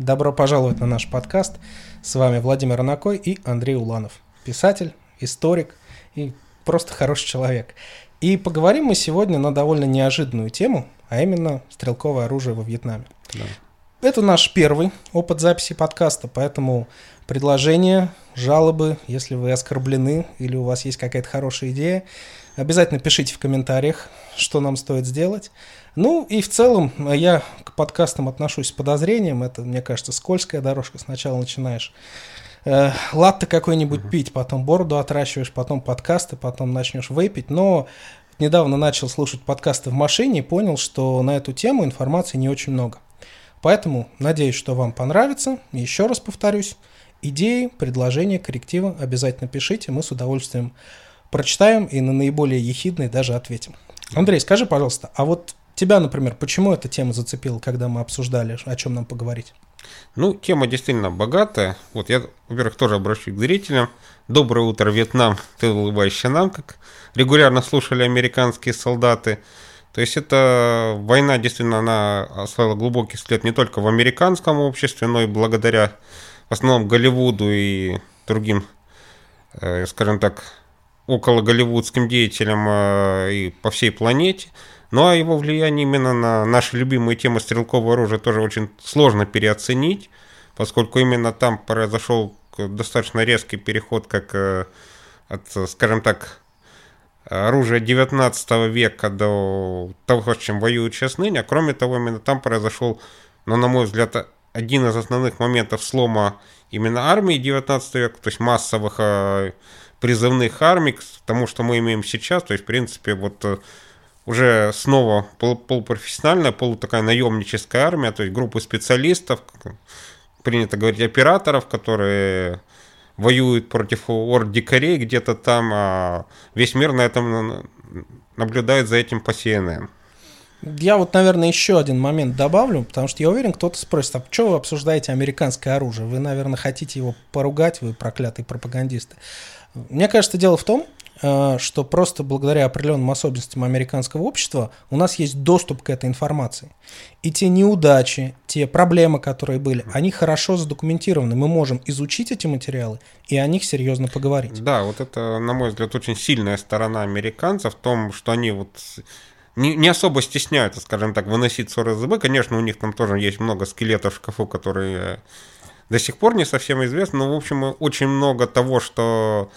Добро пожаловать на наш подкаст. С вами Владимир Анакой и Андрей Уланов. Писатель, историк и просто хороший человек. И поговорим мы сегодня на довольно неожиданную тему, а именно стрелковое оружие во Вьетнаме. Да. Это наш первый опыт записи подкаста, поэтому предложения, жалобы, если вы оскорблены или у вас есть какая-то хорошая идея, обязательно пишите в комментариях, что нам стоит сделать. Ну и в целом я к подкастам отношусь с подозрением. Это, мне кажется, скользкая дорожка. Сначала начинаешь э, латте какой-нибудь uh-huh. пить, потом бороду отращиваешь, потом подкасты, потом начнешь выпить. Но недавно начал слушать подкасты в машине и понял, что на эту тему информации не очень много. Поэтому надеюсь, что вам понравится. Еще раз повторюсь, идеи, предложения, коррективы обязательно пишите. Мы с удовольствием прочитаем и на наиболее ехидные даже ответим. Андрей, скажи, пожалуйста, а вот Тебя, например, почему эта тема зацепила, когда мы обсуждали, о чем нам поговорить? Ну, тема действительно богатая. Вот я, во-первых, тоже обращусь к зрителям. Доброе утро, Вьетнам, ты улыбаешься нам, как регулярно слушали американские солдаты. То есть эта война действительно она оставила глубокий след не только в американском обществе, но и благодаря в основном Голливуду и другим, э, скажем так, около голливудским деятелям э, и по всей планете. Ну а его влияние именно на наши любимые темы стрелкового оружия тоже очень сложно переоценить, поскольку именно там произошел достаточно резкий переход как э, от, скажем так, оружия 19 века до того, с чем воюют сейчас ныне. А кроме того, именно там произошел, ну, на мой взгляд, один из основных моментов слома именно армии 19 века, то есть массовых э, призывных армий, к тому, что мы имеем сейчас. То есть, в принципе, вот э, уже снова пол полупрофессиональная, полу такая наемническая армия, то есть группы специалистов, принято говорить операторов, которые воюют против орд дикарей где-то там, а весь мир на этом наблюдает за этим по CNN. Я вот, наверное, еще один момент добавлю, потому что я уверен, кто-то спросит, а что вы обсуждаете американское оружие? Вы, наверное, хотите его поругать, вы проклятые пропагандисты. Мне кажется, дело в том, что просто благодаря определенным особенностям американского общества у нас есть доступ к этой информации. И те неудачи, те проблемы, которые были, они хорошо задокументированы. Мы можем изучить эти материалы и о них серьезно поговорить. Да, вот это, на мой взгляд, очень сильная сторона американцев в том, что они вот не, особо стесняются, скажем так, выносить ссоры СЗБ. Конечно, у них там тоже есть много скелетов в шкафу, которые до сих пор не совсем известны, но, в общем, очень много того, что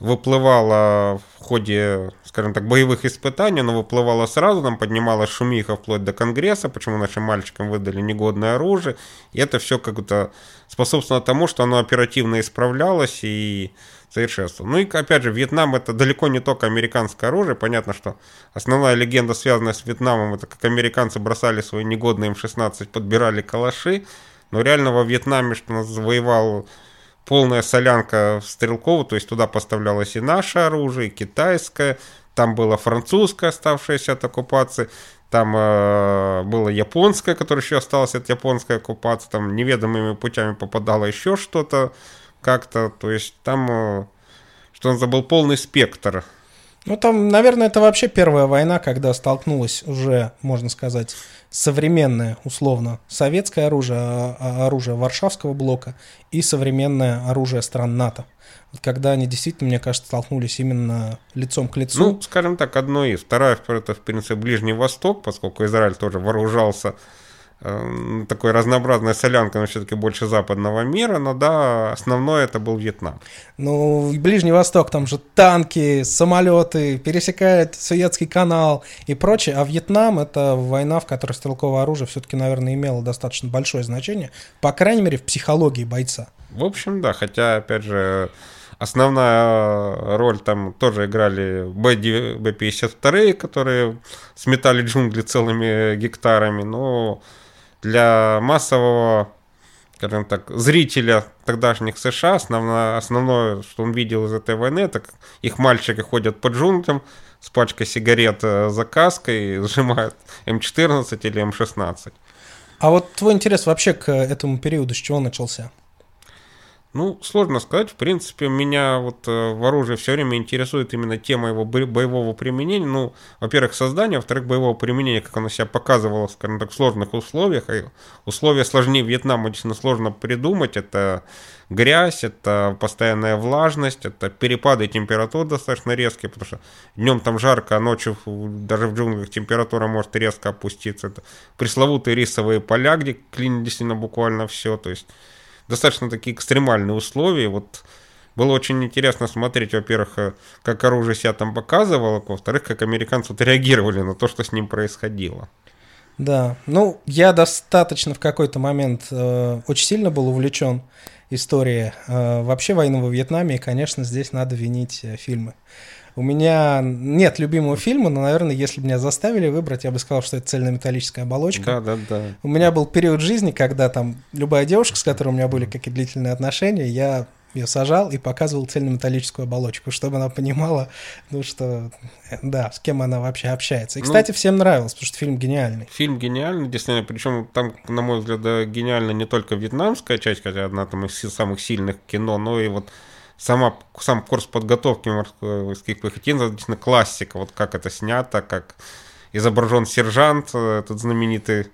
выплывала в ходе, скажем так, боевых испытаний, но выплывала сразу, там поднималась шумиха вплоть до Конгресса, почему нашим мальчикам выдали негодное оружие, и это все как-то способствовало тому, что оно оперативно исправлялось и совершенствовало. Ну и, опять же, Вьетнам это далеко не только американское оружие, понятно, что основная легенда, связанная с Вьетнамом, это как американцы бросали свои негодные М-16, подбирали калаши, но реально во Вьетнаме, что нас завоевал полная солянка стрелкового, то есть туда поставлялось и наше оружие, и китайское, там было французское, оставшееся от оккупации, там э, было японское, которое еще осталось от японской оккупации, там неведомыми путями попадало еще что-то как-то, то есть там, э, что он забыл, полный спектр. Ну, там, наверное, это вообще первая война, когда столкнулось уже, можно сказать, современное, условно, советское оружие, а, а, оружие Варшавского блока и современное оружие стран НАТО. Когда они действительно, мне кажется, столкнулись именно лицом к лицу. Ну, скажем так, одно из. Вторая, это, в принципе, Ближний Восток, поскольку Израиль тоже вооружался такой разнообразная солянка, но все-таки больше западного мира, но да, основное это был Вьетнам. Ну, Ближний Восток, там же танки, самолеты, пересекает Суетский канал и прочее, а Вьетнам это война, в которой стрелковое оружие все-таки, наверное, имело достаточно большое значение, по крайней мере, в психологии бойца. В общем, да, хотя, опять же, основная роль там тоже играли Б-52, которые сметали джунгли целыми гектарами, но для массового, скажем так, зрителя тогдашних США основное, основное, что он видел из этой войны, это их мальчики ходят по джунглям с пачкой сигарет э, за каской сжимают М14 или М16. А вот твой интерес вообще к этому периоду с чего начался? Ну, сложно сказать. В принципе, меня вот э, в оружии все время интересует именно тема его боевого применения. Ну, во-первых, создание, во-вторых, боевого применения, как оно себя показывало, скажем так, в сложных условиях. И условия сложнее Вьетнама действительно сложно придумать. Это грязь, это постоянная влажность, это перепады температур достаточно резкие, потому что днем там жарко, а ночью даже в джунглях температура может резко опуститься. Это пресловутые рисовые поля, где клинит действительно буквально все. То есть достаточно такие экстремальные условия. Вот было очень интересно смотреть, во-первых, э, как оружие себя там показывало, во-вторых, как американцы вот реагировали на то, что с ним происходило. Да, ну, я достаточно в какой-то момент э, очень сильно был увлечен историей э, вообще войны во Вьетнаме, и, конечно, здесь надо винить э, фильмы. У меня нет любимого фильма, но, наверное, если бы меня заставили выбрать, я бы сказал, что это цельнометаллическая оболочка. Да, да, да. У меня был период жизни, когда там любая девушка, с которой у меня были какие-то длительные отношения, я ее сажал и показывал цельнометаллическую оболочку, чтобы она понимала, ну что, да, с кем она вообще общается. И, ну, кстати, ну, всем нравилось, потому что фильм гениальный. Фильм гениальный, действительно, причем там, на мой взгляд, гениально не только вьетнамская часть, хотя одна там из самых сильных кино, но и вот сама, сам курс подготовки морских пехотинцев, действительно классика, вот как это снято, как изображен сержант, э, этот знаменитый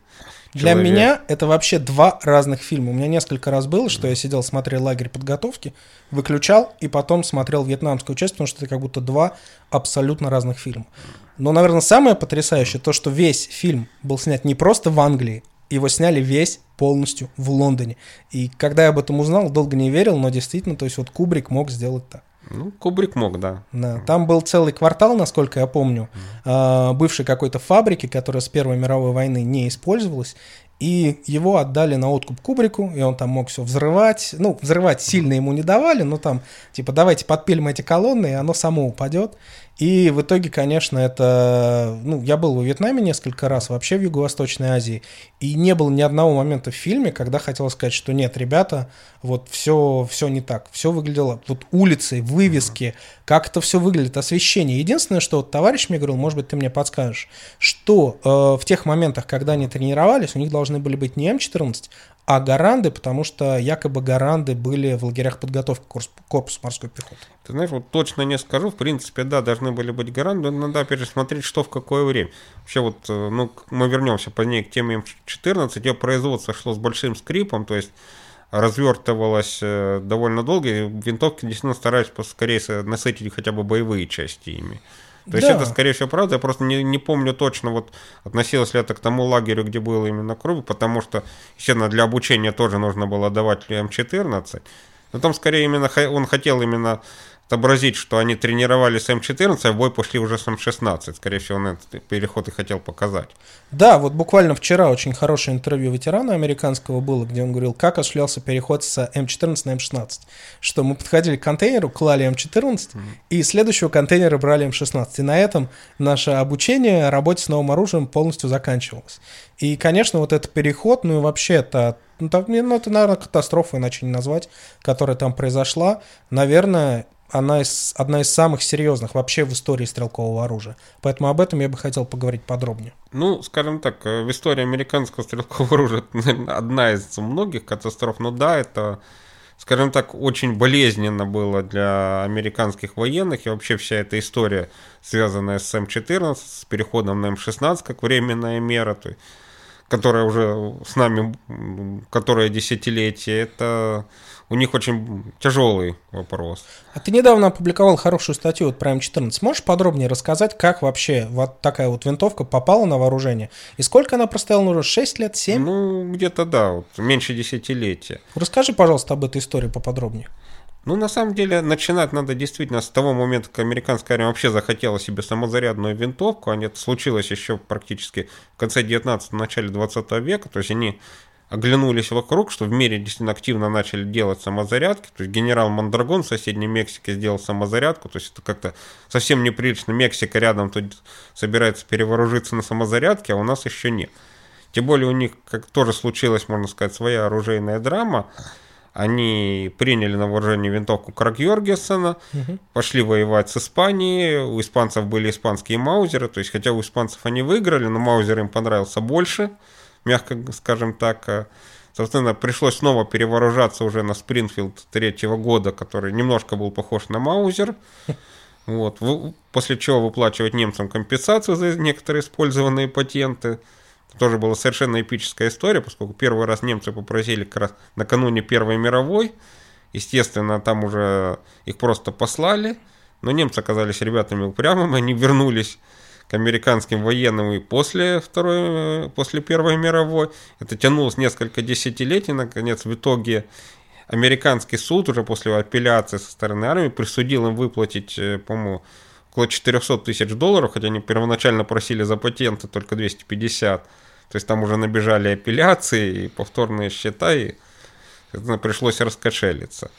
для меня это вообще два разных фильма. У меня несколько раз было, что я сидел, смотрел лагерь подготовки, выключал и потом смотрел вьетнамскую часть, потому что это как будто два абсолютно разных фильма. Но, наверное, самое потрясающее то, что весь фильм был снят не просто в Англии, его сняли весь полностью в Лондоне. И когда я об этом узнал, долго не верил, но действительно, то есть вот Кубрик мог сделать так. Ну, Кубрик мог, да. да. Там был целый квартал, насколько я помню, mm. бывшей какой-то фабрики, которая с Первой мировой войны не использовалась, и его отдали на откуп Кубрику, и он там мог все взрывать. Ну, взрывать сильно ему не давали, но там, типа, давайте подпилим эти колонны, и оно само упадет. И в итоге, конечно, это... Ну, я был во Вьетнаме несколько раз, вообще в Юго-Восточной Азии, и не было ни одного момента в фильме, когда хотел сказать, что нет, ребята, вот все, все не так. Все выглядело... Вот улицы, вывески, как это все выглядит, освещение. Единственное, что вот товарищ мне говорил, может быть, ты мне подскажешь, что э, в тех моментах, когда они тренировались, у них должны были быть не М14, а гаранды, потому что якобы гаранды были в лагерях подготовки корпуса морской пехоты. Ты знаешь, вот точно не скажу, в принципе, да, должны были быть гаранды, но надо пересмотреть, что в какое время. Вообще вот, э, ну, мы вернемся позднее к теме М14, ее производство шло с большим скрипом, то есть развертывалось э, довольно долго, и винтовки действительно старались поскорее насытить хотя бы боевые части ими. То есть это, скорее всего, правда. Я просто не, не помню точно, вот относилось ли это к тому лагерю, где было именно кровь, потому что, естественно, для обучения тоже нужно было давать М14. Но там скорее именно он хотел именно отобразить, что они тренировались с М14, а в бой пошли уже с М16. Скорее всего, он этот переход и хотел показать. Да, вот буквально вчера очень хорошее интервью ветерана американского было, где он говорил, как осуществлялся переход с М14 на М16. Что мы подходили к контейнеру, клали М14, mm-hmm. и следующего контейнера брали М16. И на этом наше обучение работе с новым оружием полностью заканчивалось. И, конечно, вот этот переход, ну и вообще это ну, ну, это, наверное, катастрофа, иначе не назвать, которая там произошла. Наверное, она из, одна из самых серьезных вообще в истории стрелкового оружия. Поэтому об этом я бы хотел поговорить подробнее. Ну, скажем так, э, в истории американского стрелкового оружия наверное, одна из многих катастроф. Но да, это, скажем так, очень болезненно было для американских военных. И вообще вся эта история, связанная с М14, с переходом на М16 как временная мера, то которая уже с нами, которая десятилетие, это у них очень тяжелый вопрос. А ты недавно опубликовал хорошую статью вот про М14. Можешь подробнее рассказать, как вообще вот такая вот винтовка попала на вооружение? И сколько она простояла ну, 6 лет, 7? Ну, где-то да, вот, меньше десятилетия. Расскажи, пожалуйста, об этой истории поподробнее. Ну, на самом деле, начинать надо действительно с того момента, как американская армия вообще захотела себе самозарядную винтовку, а это случилось еще практически в конце 19 начале 20 века, то есть они оглянулись вокруг, что в мире действительно активно начали делать самозарядки. То есть генерал Мандрагон в соседней Мексике сделал самозарядку. То есть это как-то совсем неприлично. Мексика рядом тут собирается перевооружиться на самозарядке, а у нас еще нет. Тем более у них как тоже случилась, можно сказать, своя оружейная драма. Они приняли на вооружение винтовку Крак Йоргессона, угу. пошли воевать с Испанией. У испанцев были испанские маузеры. То есть, хотя у испанцев они выиграли, но маузер им понравился больше мягко скажем так. Э, Собственно, пришлось снова перевооружаться уже на Спрингфилд третьего года, который немножко был похож на Маузер. Вот. После чего выплачивать немцам компенсацию за некоторые использованные патенты. Тоже была совершенно эпическая история, поскольку первый раз немцы попросили как раз накануне Первой мировой. Естественно, там уже их просто послали. Но немцы оказались ребятами упрямыми, они вернулись к американским военным и после, второй, после Первой мировой. Это тянулось несколько десятилетий, наконец, в итоге американский суд уже после апелляции со стороны армии присудил им выплатить, э, по-моему, около 400 тысяч долларов, хотя они первоначально просили за патенты только 250. То есть там уже набежали апелляции и повторные счета, и пришлось раскошелиться.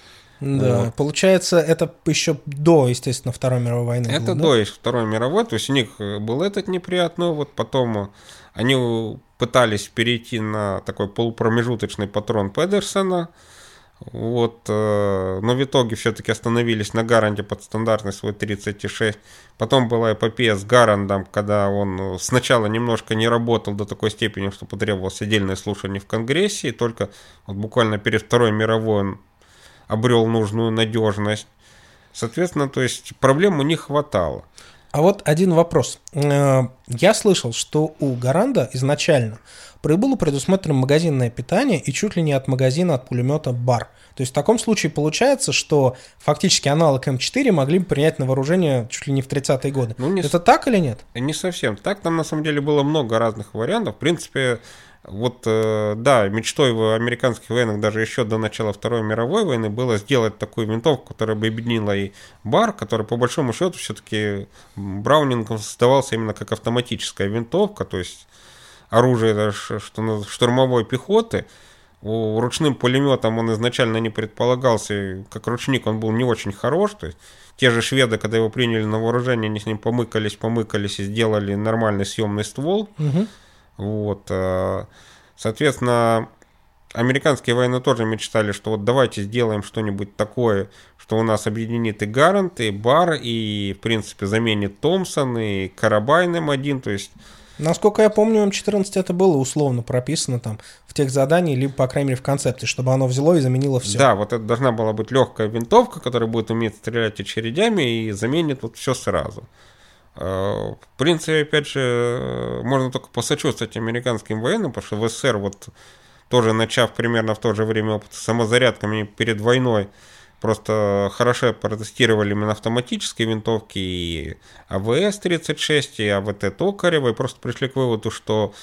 Да, вот. получается, это еще до, естественно, Второй мировой войны. Это было, до да? Второй мировой, то есть у них э, был этот неприятный вот потом они пытались перейти на такой полупромежуточный патрон Педерсона, вот, э, но в итоге все-таки остановились на Гаранде под стандартный свой 36. Потом была эпопея с Гарандом, когда он сначала немножко не работал до такой степени, что потребовалось отдельное слушание в Конгрессе, и только вот буквально перед Второй мировой он обрел нужную надежность. Соответственно, то есть проблем у них хватало. А вот один вопрос. Э, я слышал, что у Гаранда изначально было предусмотрено магазинное питание и чуть ли не от магазина, от пулемета бар. То есть в таком случае получается, что фактически аналог М4 могли бы принять на вооружение чуть ли не в 30-е годы. Ну, не Это с... так или нет? Не совсем. Так там на самом деле было много разных вариантов. В принципе, вот, э, да, мечтой в американских военных даже еще до начала Второй мировой войны было сделать такую винтовку, которая бы объединила и бар, который по большому счету все-таки Браунингом создавался именно как автоматическая винтовка, то есть оружие штурмовой пехоты. Ручным пулеметом он изначально не предполагался, как ручник он был не очень хорош, то есть те же шведы, когда его приняли на вооружение, они с ним помыкались, помыкались и сделали нормальный съемный ствол. Угу. Вот, э, соответственно, американские военные тоже мечтали, что вот давайте сделаем что-нибудь такое, что у нас объединит и Гарант, и Бар, и, в принципе, заменит Томпсон, и Карабайн М1, то есть... Насколько я помню, М14 это было условно прописано там в тех заданиях, либо, по крайней мере, в концепте, чтобы оно взяло и заменило все. Да, вот это должна была быть легкая винтовка, которая будет уметь стрелять очередями и заменит вот все сразу. Э, в принципе, опять же, э, можно только посочувствовать американским военным, потому что в СССР, вот тоже начав примерно в то же время опыт самозарядками перед войной, просто хорошо протестировали именно автоматические винтовки и АВС-36, и АВТ Токарева, и просто пришли к выводу, что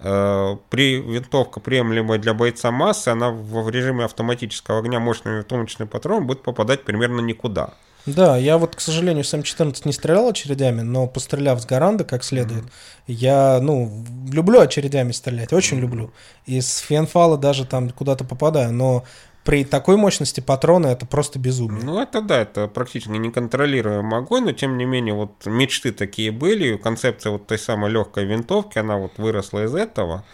э, при винтовка, приемлемая для бойца массы, она в режиме автоматического огня мощный винтовочный патрон будет попадать примерно никуда. Да, я вот, к сожалению, с М14 не стрелял очередями, но постреляв с Гаранда как следует, mm-hmm. я, ну, люблю очередями стрелять, очень mm-hmm. люблю. И с Фенфала даже там куда-то попадаю, но при такой мощности патрона это просто безумие. Ну, это да, это практически неконтролируемый огонь, но тем не менее, вот мечты такие были, концепция вот той самой легкой винтовки, она вот выросла из этого.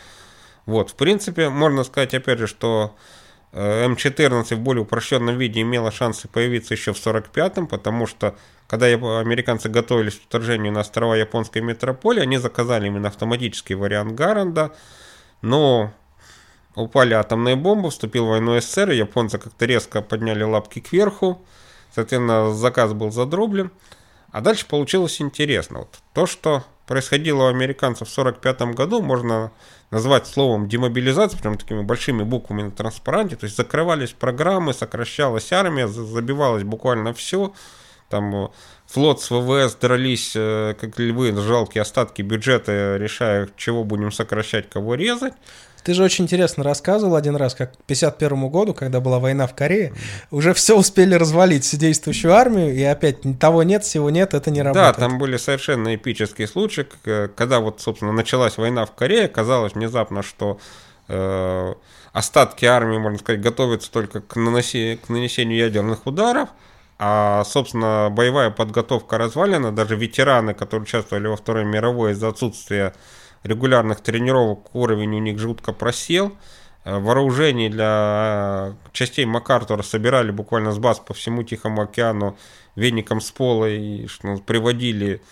Вот, в принципе, можно сказать, опять же, что М14 в более упрощенном виде имела шансы появиться еще в 45-м, потому что когда американцы готовились к вторжению на острова японской метрополии, они заказали именно автоматический вариант Гаранда, но упали атомные бомбы, вступил в войну СССР, и японцы как-то резко подняли лапки кверху, соответственно, заказ был задроблен. А дальше получилось интересно. Вот то, что происходило у американцев в 1945 году, можно назвать словом демобилизация, прям такими большими буквами на транспаранте, то есть закрывались программы, сокращалась армия, забивалось буквально все, там э, флот с ВВС дрались, э, как львы, жалкие остатки бюджета, решая, чего будем сокращать, кого резать. Ты же очень интересно рассказывал один раз, как к 51 году, когда была война в Корее, уже все успели развалить, всю действующую армию, и опять того нет, всего нет, это не работает. Да, там были совершенно эпические случаи, когда вот, собственно, началась война в Корее, казалось внезапно, что э, остатки армии, можно сказать, готовятся только к, наноси, к нанесению ядерных ударов, а, собственно, боевая подготовка развалена, даже ветераны, которые участвовали во Второй мировой из-за отсутствия регулярных тренировок уровень у них жутко просел. Э, вооружение для э, частей МакАртура собирали буквально с баз по всему Тихому океану веником с пола и что, приводили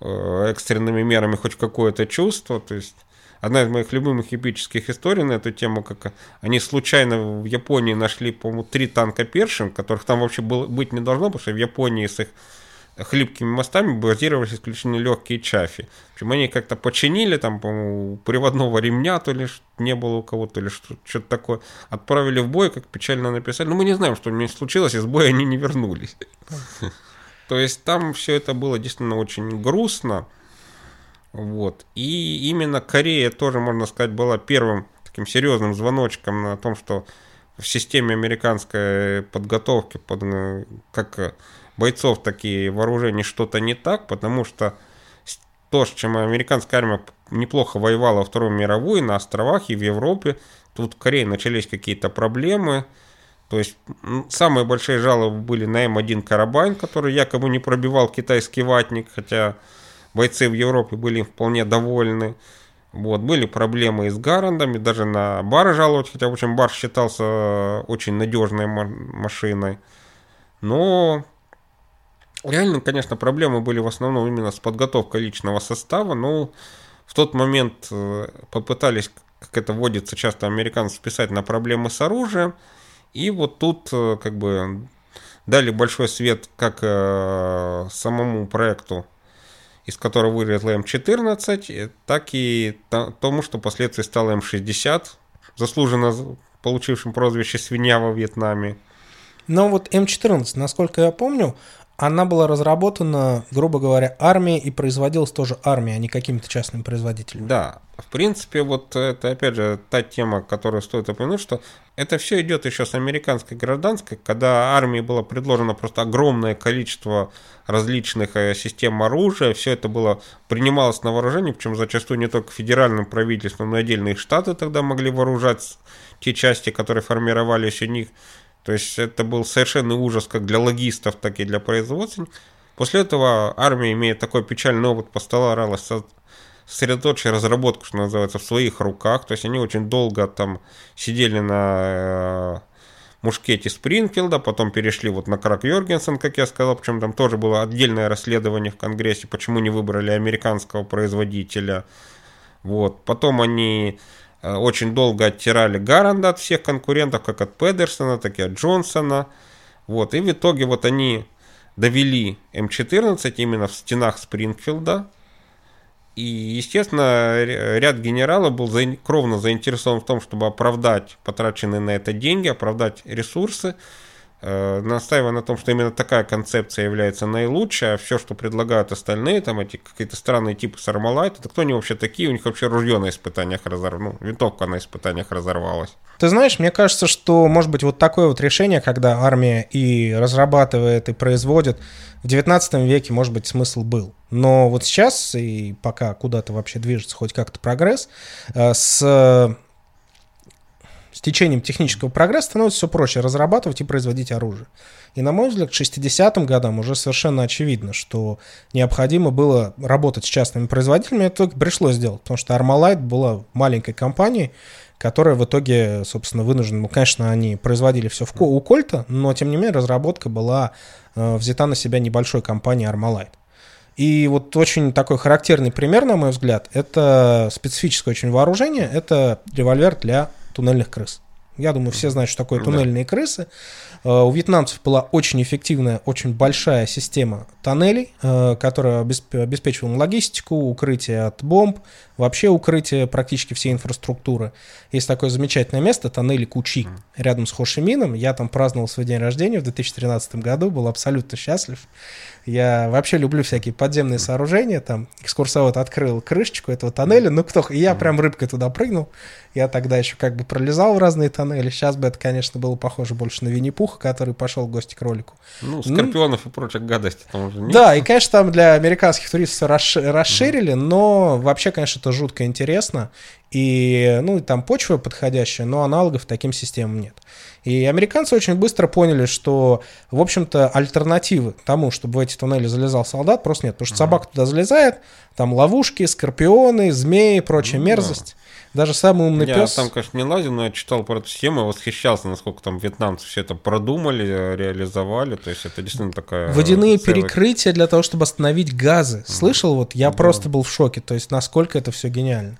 э, экстренными мерами хоть какое-то чувство. То есть одна из моих любимых эпических историй на эту тему, как они случайно в Японии нашли, по-моему, три танка Першин, которых там вообще было, быть не должно, потому что в Японии с их хлипкими мостами базировались исключительно легкие чафи. Причем они как-то починили, там, по-моему, приводного ремня, то ли не было у кого-то, или что-то такое. Отправили в бой, как печально написали. Но мы не знаем, что у меня случилось, из боя они не вернулись. То есть там все это было действительно очень грустно. Вот. И именно Корея тоже, можно сказать, была первым таким серьезным звоночком на том, что в системе американской подготовки, под, как бойцов такие вооружений что-то не так, потому что то, с чем американская армия неплохо воевала во Вторую мировую на островах и в Европе, тут в Корее начались какие-то проблемы. То есть самые большие жалобы были на М1 Карабайн, который якобы не пробивал китайский ватник, хотя бойцы в Европе были вполне довольны. Вот, были проблемы и с Гарандами, даже на Бар жаловать, хотя, в общем, Бар считался очень надежной машиной. Но Реально, конечно, проблемы были в основном именно с подготовкой личного состава, но в тот момент э, попытались, как это водится часто американцы, списать на проблемы с оружием, и вот тут э, как бы дали большой свет как э, самому проекту, из которого выросла М14, так и тому, что впоследствии стало М60, заслуженно получившим прозвище «Свинья во Вьетнаме». Но вот М14, насколько я помню, она была разработана, грубо говоря, армией и производилась тоже армией, а не какими-то частными производителями. Да, в принципе, вот это опять же та тема, которую стоит упомянуть, что это все идет еще с американской гражданской, когда армии было предложено просто огромное количество различных э, систем оружия, все это было принималось на вооружение, причем зачастую не только федеральным правительством, но и отдельные штаты тогда могли вооружать те части, которые формировались у них. То есть это был совершенный ужас как для логистов, так и для производственников. После этого армия, имея такой печальный опыт, постаралась сосредоточить разработку, что называется, в своих руках. То есть они очень долго там сидели на э, мушкете Спрингфилда, потом перешли вот на Крак Йоргенсен, как я сказал, причем там тоже было отдельное расследование в Конгрессе, почему не выбрали американского производителя. Вот. Потом они очень долго оттирали Гаранда от всех конкурентов, как от Педерсона, так и от Джонсона. Вот, и в итоге вот они довели М14 именно в стенах Спрингфилда. И, естественно, ряд генералов был кровно заинтересован в том, чтобы оправдать потраченные на это деньги, оправдать ресурсы. Э, настаивая на том, что именно такая концепция является наилучшей, а все, что предлагают остальные, там эти какие-то странные типы Сармалайт, это кто они вообще такие, у них вообще ружье на испытаниях разорвалось, ну, винтовка на испытаниях разорвалась. Ты знаешь, мне кажется, что, может быть, вот такое вот решение, когда армия и разрабатывает, и производит, в 19 веке, может быть, смысл был. Но вот сейчас, и пока куда-то вообще движется хоть как-то прогресс, э, с с течением технического прогресса становится все проще разрабатывать и производить оружие. И, на мой взгляд, к 60-м годам уже совершенно очевидно, что необходимо было работать с частными производителями. Это только пришлось сделать, потому что Armalite была маленькой компанией, которая в итоге, собственно, вынуждена... Ну, конечно, они производили все в, у Кольта, но, тем не менее, разработка была э, взята на себя небольшой компанией Armalite. И вот очень такой характерный пример, на мой взгляд, это специфическое очень вооружение, это револьвер для туннельных крыс. Я думаю, все знают, что такое туннельные крысы. Э, у вьетнамцев была очень эффективная, очень большая система тоннелей, э, которая обеспечивала логистику, укрытие от бомб, вообще укрытие практически всей инфраструктуры. Есть такое замечательное место, тоннели Кучи, рядом с Хошимином. Я там праздновал свой день рождения в 2013 году, был абсолютно счастлив. Я вообще люблю всякие подземные сооружения. Там экскурсовод открыл крышечку этого тоннеля. Ну, кто... И я прям рыбкой туда прыгнул. Я тогда еще как бы пролезал в разные тоннели. Сейчас бы это, конечно, было похоже больше на Винни-Пуха, который пошел в гости к ролику. Ну, скорпионов ну, и прочих гадостей там уже нет. Да, и, конечно, там для американских туристов расширили, но вообще, конечно, это жутко интересно. И, ну, там почва подходящая, но аналогов таким системам нет. И американцы очень быстро поняли, что, в общем-то, альтернативы тому, чтобы в эти туннели залезал солдат, просто нет. Потому что собака туда залезает, там ловушки, скорпионы, змеи и прочая ну, мерзость. Да. Даже самый умный я пес. там, конечно, не лазил, но я читал про эту схему и восхищался, насколько там вьетнамцы все это продумали, реализовали. То есть это действительно такая... Водяные целая... перекрытия для того, чтобы остановить газы. Слышал? Вот я да. просто был в шоке. То есть насколько это все гениально.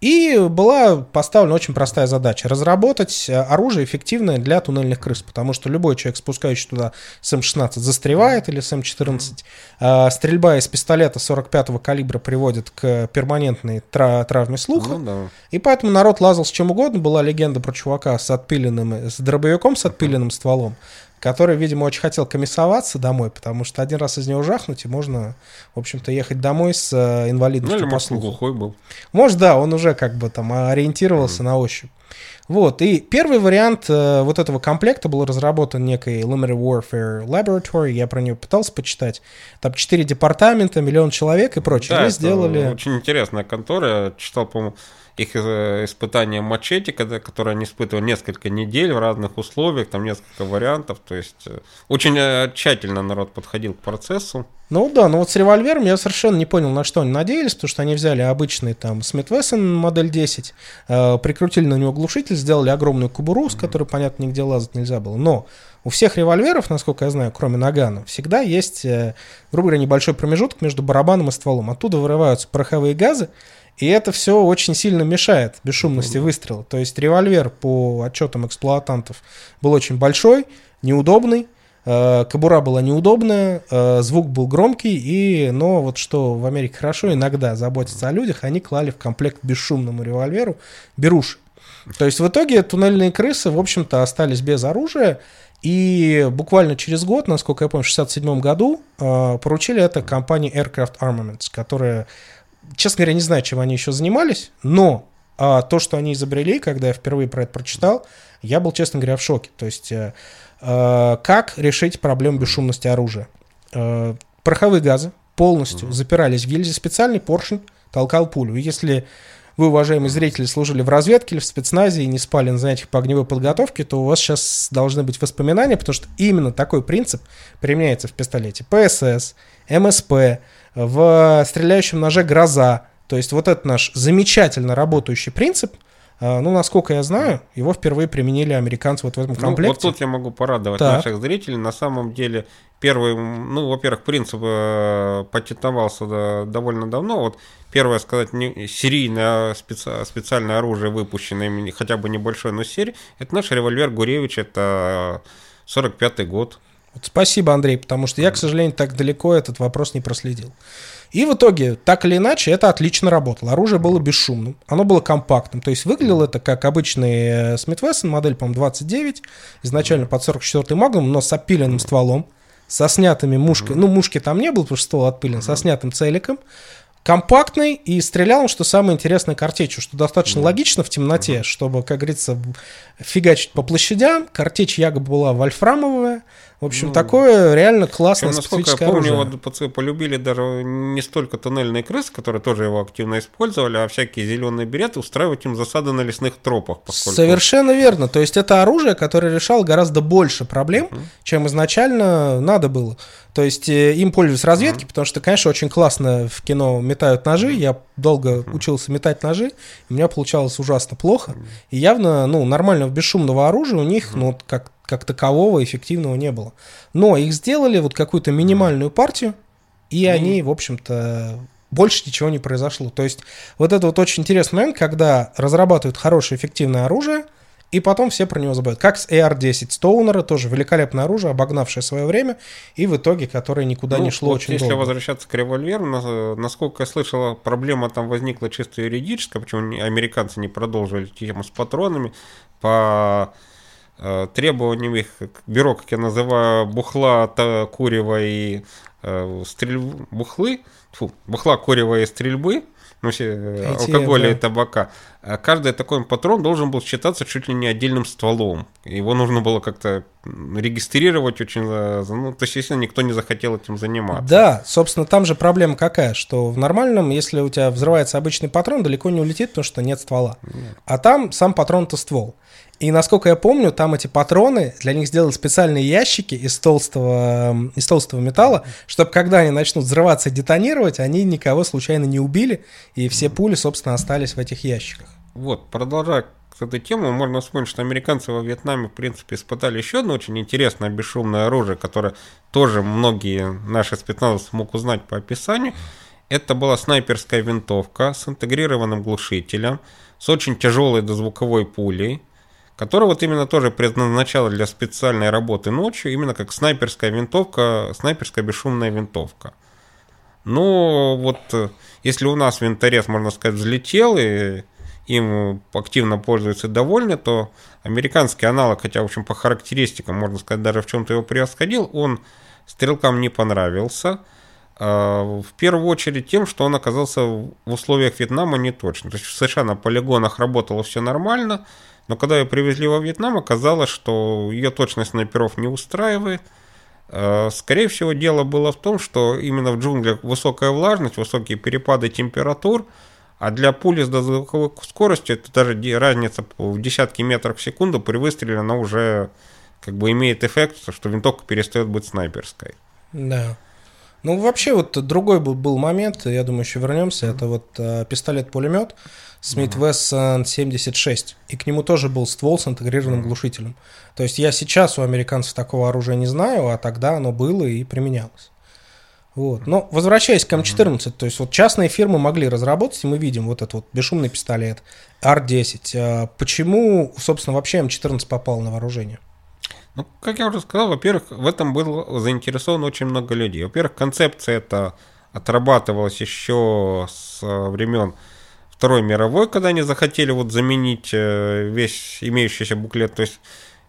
И была поставлена очень простая задача – разработать оружие эффективное для туннельных крыс, потому что любой человек, спускающий туда с М16, застревает или с М14. А стрельба из пистолета 45-го калибра приводит к перманентной тра- травме слуха. Ну, да. И поэтому народ лазал с чем угодно. Была легенда про чувака с отпиленным, с дробовиком с отпиленным стволом, который, видимо, очень хотел комиссоваться домой, потому что один раз из него жахнуть, и можно, в общем-то, ехать домой с э, Ну, инвалидностью или, по может, слуху. глухой был. Может, да, он уже как бы там ориентировался на ощупь. Вот, и первый вариант э, вот этого комплекта был разработан некой Limited Warfare Laboratory, я про нее пытался почитать. Там четыре департамента, миллион человек и прочее. Да, Они сделали... очень интересная контора. Я читал, по-моему, их э, испытания мачете, когда, которые они испытывали несколько недель в разных условиях, там несколько вариантов. То есть э, очень э, тщательно народ подходил к процессу. Ну да, но вот с револьвером я совершенно не понял, на что они надеялись, потому что они взяли обычный там Смит Вессон модель 10, э, прикрутили на него глушитель, сделали огромную кобуру, с которой, понятно, нигде лазать нельзя было. Но у всех револьверов, насколько я знаю, кроме нагана, всегда есть, э, грубо говоря, небольшой промежуток между барабаном и стволом. Оттуда вырываются пороховые газы, и это все очень сильно мешает бесшумности выстрела. То есть револьвер, по отчетам эксплуатантов, был очень большой, неудобный, э, кобура была неудобная, э, звук был громкий, и, но вот что в Америке хорошо, иногда заботиться о людях, они клали в комплект бесшумному револьверу беруши. То есть в итоге туннельные крысы, в общем-то, остались без оружия, и буквально через год, насколько я помню, в 1967 году э, поручили это компании Aircraft Armaments, которая, честно говоря, не знаю, чем они еще занимались, но а, то, что они изобрели, когда я впервые про это прочитал, я был, честно говоря, в шоке. То есть, э, э, как решить проблему бесшумности оружия? Э, пороховые газы полностью запирались в гильзе, специальный поршень толкал пулю. И если вы, уважаемые зрители, служили в разведке или в спецназе и не спали на занятиях по огневой подготовке, то у вас сейчас должны быть воспоминания, потому что именно такой принцип применяется в пистолете. ПСС, МСП, в стреляющем ноже «Гроза». То есть вот этот наш замечательно работающий принцип, э, ну, насколько я знаю, его впервые применили американцы вот в этом Ну, комплекте. вот тут я могу порадовать Так. наших зрителей. На самом деле, первый, ну, во-первых, принцип э, патентовался довольно давно. Вот первое сказать, не, серийное специ- специальное оружие, выпущенное хотя бы небольшой, но серии, это наш револьвер Гуревич, это 45-й год. Вот спасибо, Андрей, потому что я, к сожалению, так далеко этот вопрос не проследил. И в итоге, так или иначе, это отлично работало. Оружие было бесшумным, оно было компактным. То есть выглядело это как обычный Смит Вессон, модель, по-моему, 29, изначально под 44-й магнум, но с опиленным стволом, со снятыми мушкой. Ну, мушки там не было, потому что ствол отпилен, со снятым целиком. Компактный и стрелял он, что самое интересное, картечью, что достаточно логично в темноте, чтобы, как говорится, фигачить по площадям. Картечь якобы была вольфрамовая. В общем, Ну, такое реально классное Причем, насколько я помню, оружие. пацаны полюбили даже не столько туннельные крысы, которые тоже его активно использовали, а всякие зеленые береты, устраивать им засады на лесных тропах. Поскольку... Совершенно верно. То есть это оружие, которое решало гораздо больше проблем, чем изначально надо было. То есть э, им пользовались разведки, потому что, конечно, очень классно в кино метают ножи. Я долго учился метать ножи, у меня получалось ужасно плохо. И явно, ну, нормального бесшумного оружия у них, ну, вот как, как такового эффективного не было. Но их сделали вот какую-то минимальную партию, и они, в общем-то, больше ничего не произошло. То есть вот это вот очень интересный момент, когда разрабатывают хорошее эффективное оружие, и потом все про него забывают. Как с AR-10 Стоунера, тоже великолепное оружие, обогнавшее свое время, и в итоге, которое никуда Ну, не шло вот очень если долго. возвращаться к револьверу, на- насколько я слышал, проблема там возникла чисто юридическая, почему американцы не продолжили тему с патронами по требованиям их бюро, как я называю, бухла, та- курева и э, стрельбы, бухлы, фу, бухла, курева и стрельбы, ну, все э, алкоголя да. и табака, а каждый такой патрон должен был считаться чуть ли не отдельным стволом. Его нужно было как-то регистрировать очень... э, Ну, то есть, естественно, никто не захотел этим заниматься. Да, собственно, там же проблема какая, что в нормальном, если у тебя взрывается обычный патрон, далеко не улетит, потому что нет ствола. А там сам патрон-то ствол. И насколько я помню, там эти патроны, для них сделали специальные ящики из толстого, м, из толстого металла, чтобы когда они начнут взрываться и детонировать, они никого случайно не убили, и все пули, собственно, остались в этих ящиках. Вот, продолжая к этой теме, можно вспомнить, что американцы во Вьетнаме, в принципе, испытали еще одно очень интересное бесшумное оружие, которое тоже многие наши спецназовцы смог узнать по описанию. Это была снайперская винтовка с интегрированным глушителем, с очень тяжелой дозвуковой пулей, которая вот именно тоже предназначалась для специальной работы ночью, именно как снайперская винтовка, снайперская бесшумная винтовка. Но вот э, если у нас винторез, можно сказать, взлетел и им активно пользуются довольны, то американский аналог, хотя, в общем, по характеристикам, можно сказать, даже в чем-то его превосходил, он стрелкам не понравился. А, в первую очередь тем, что он оказался в условиях Вьетнама не точно. То есть в США на полигонах работало все нормально, но когда ее привезли во Вьетнам, оказалось, что ее точность снайперов не устраивает. А, скорее всего, дело было в том, что именно в джунглях высокая влажность, высокие перепады температур – а для пули с дозвуковой скоростью это даже разница в десятки метров в секунду при выстреле она уже как бы имеет эффект, что винтовка перестает быть снайперской. Да. Ну, вообще, вот другой был, был момент, я думаю, еще вернемся, это вот э, пистолет-пулемет Смит Вессон 76, и к нему тоже был ствол с интегрированным глушителем. То есть я сейчас у американцев такого оружия не знаю, а тогда оно было и применялось. Вот. Но возвращаясь к М14, то есть вот частные фирмы могли разработать, и мы видим вот этот вот бесшумный пистолет R10. А почему, собственно, вообще М14 попал на вооружение? Ну, как я уже сказал, во-первых, в этом было заинтересовано очень много людей. Во-первых, концепция эта отрабатывалась еще с времен Второй мировой, когда они захотели вот заменить э, весь имеющийся буклет, то есть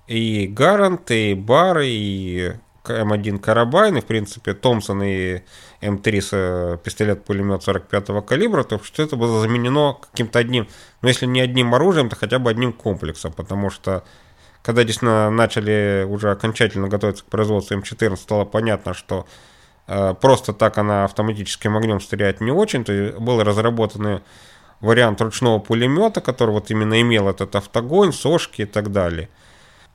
и Гарант, и Бар, и М1 Карабайн, и, в принципе, Томпсон и М3 пистолет-пулемет 45-го калибра, то что это было заменено каким-то одним, ну, если не одним оружием, то хотя бы одним комплексом, потому что когда действительно начали уже окончательно готовиться к производству М14, стало понятно, что э, просто так она автоматическим огнем стреляет не очень, то есть был разработан вариант ручного пулемета, который вот именно имел этот автогонь, сошки и так далее –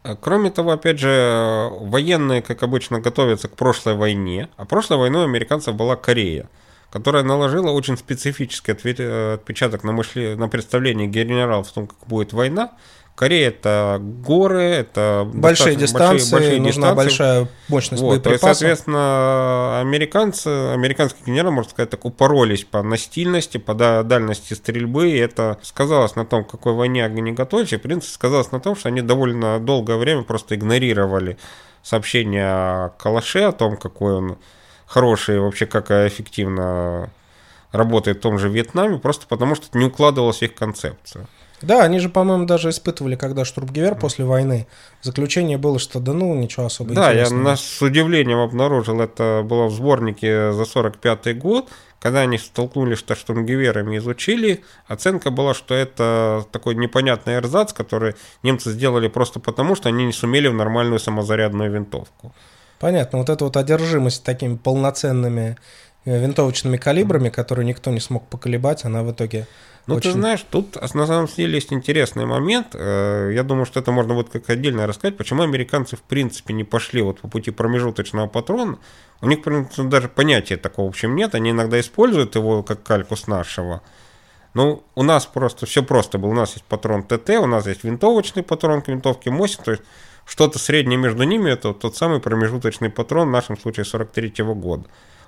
а, кроме того, опять же, военные, как обычно, готовятся к прошлой войне. А прошлой войной американцев была Корея, которая наложила очень специфический отпечаток на, мышле, на представление генералов о том, как будет война. Корея это горы, это большие дистанции, большие, большие нужна дистанции. большая мощность вот, боеприпасов. То есть, соответственно, американцы, американские генералы, можно сказать, так упоролись по настильности, по дальности стрельбы, и это сказалось на том, какой войне они готовились, и, в принципе, сказалось на том, что они довольно долгое время просто игнорировали сообщения о Калаше, о том, какой он хороший, вообще как эффективно работает в том же Вьетнаме, просто потому что это не укладывалось в их концепцию. Да, они же, по-моему, даже испытывали, когда Штурмгевер после войны. Заключение было, что да ну, ничего особо Да, я нас с удивлением обнаружил, это было в сборнике за 45 год, когда они столкнулись с штурмгеверами, изучили, оценка была, что это такой непонятный эрзац, который немцы сделали просто потому, что они не сумели в нормальную самозарядную винтовку. Понятно, вот эта вот одержимость такими полноценными э, винтовочными калибрами, которые никто не смог поколебать, она в итоге ну, Очень... ты знаешь, тут на самом деле есть интересный момент. Э, я думаю, что это можно будет как отдельно рассказать, почему американцы в принципе не пошли вот по пути промежуточного патрона. У них даже понятия такого в общем нет. Они иногда используют его как кальку с нашего. Ну, у нас просто все просто было. У нас есть патрон ТТ, у нас есть винтовочный патрон к винтовке Мосин, то есть что-то среднее между ними, это тот самый промежуточный патрон, в нашем случае 43-го года.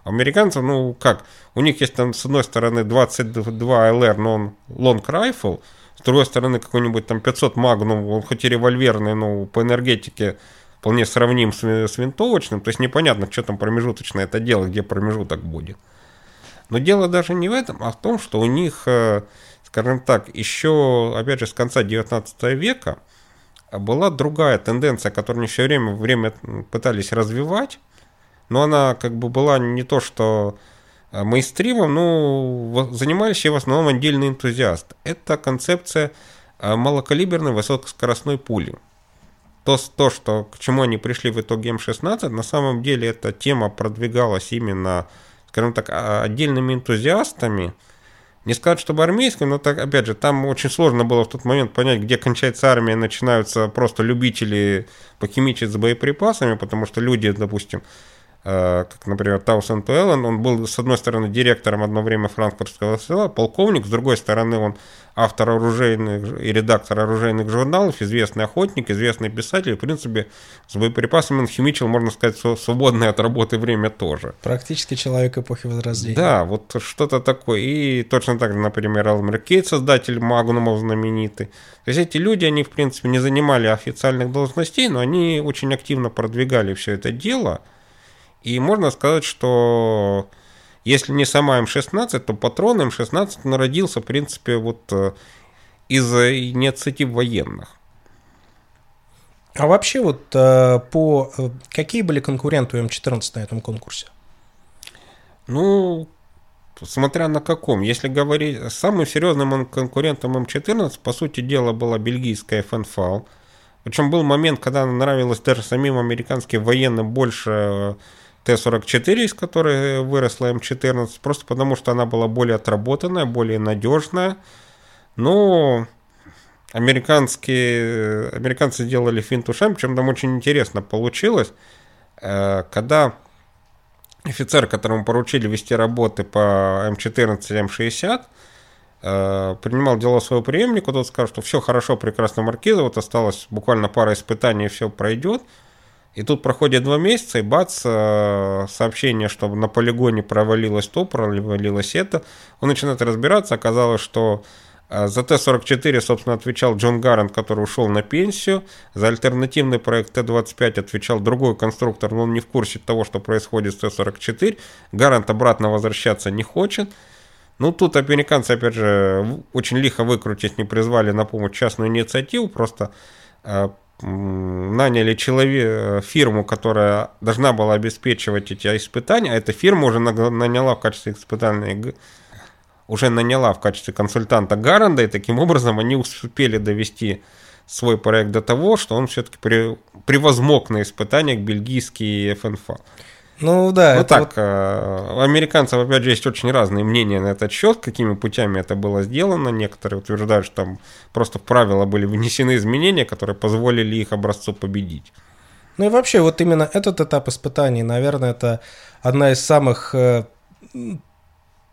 Американцев, ну как, у них есть там с одной стороны 22 ЛР, но он long rifle, с другой стороны какой-нибудь там 500 Magnum, он хоть и револьверный, но по энергетике вполне сравним с, с винтовочным, то есть непонятно, что там промежуточное это дело, где промежуток будет. Но дело даже не в этом, а в том, что у них, э, скажем так, еще, опять же, с конца 19 века была другая тенденция, которую они все время, время пытались развивать, но она как бы была не то, что э, мейнстримом, ну, занимались в основном отдельные энтузиасты. Это концепция э, малокалиберной высокоскоростной пули. То, то, что, к чему они пришли в итоге М16, на самом деле эта тема продвигалась именно, скажем так, а, отдельными энтузиастами. Не сказать, чтобы армейским, но так, опять же, там очень сложно было в тот момент понять, где кончается армия, начинаются просто любители похимичить с боеприпасами, потому что люди, допустим, как, например, Таусен Туэллен, он был, с одной стороны, директором одно время франкфуртского села, полковник, с другой стороны, он автор оружейных и редактор оружейных журналов, известный охотник, известный писатель, в принципе, с боеприпасами он химичил, можно сказать, свободное от работы время тоже. Практически человек эпохи Возрождения. Да, вот что-то такое. И точно так же, например, Алмер Кейт, создатель Магнумов знаменитый. То есть эти люди, они, в принципе, не занимали официальных должностей, но они очень активно продвигали все это дело – и можно сказать, что если не сама М16, то патрон М16 народился, в принципе, вот э, из инициатив военных. А вообще вот э, по э, какие были конкуренты у М14 на этом конкурсе? Ну, смотря на каком. Если говорить, самым серьезным конкурентом М14, по сути дела, была бельгийская ФНФАЛ. Причем был момент, когда она нравилась даже самим американским военным больше Т-44, из которой выросла М14, просто потому что она была более отработанная, более надежная. Но американские, американцы сделали финт ушам, причем там очень интересно получилось, э, когда офицер, которому поручили вести работы по М14 и М60, принимал дело своего преемника, тот сказал, что все хорошо, прекрасно, Маркиза, вот осталось буквально пара испытаний, и все пройдет – и тут проходит два месяца, и бац, э, сообщение, что на полигоне провалилось то, провалилось это. Он начинает разбираться, оказалось, что э, за Т-44, собственно, отвечал Джон Гарант, который ушел на пенсию. За альтернативный проект Т-25 отвечал другой конструктор, но он не в курсе того, что происходит с Т-44. Гарант обратно возвращаться не хочет. Ну, тут американцы, опять же, очень лихо выкрутить, не призвали на помощь частную инициативу, просто э, наняли человек, фирму, которая должна была обеспечивать эти испытания, а эта фирма уже наняла в качестве испытательной уже наняла в качестве консультанта Гаранда, и таким образом они успели довести свой проект до того, что он все-таки превозмог на испытаниях бельгийский ФНФА. Ну да. Ну так, вот... Э, у американцев, опять же, есть очень разные мнения на этот счет, какими путями это было сделано. Некоторые утверждают, что там просто в правила были внесены изменения, которые позволили их образцу победить. Ну и вообще, вот именно этот этап испытаний, наверное, это одна из самых э,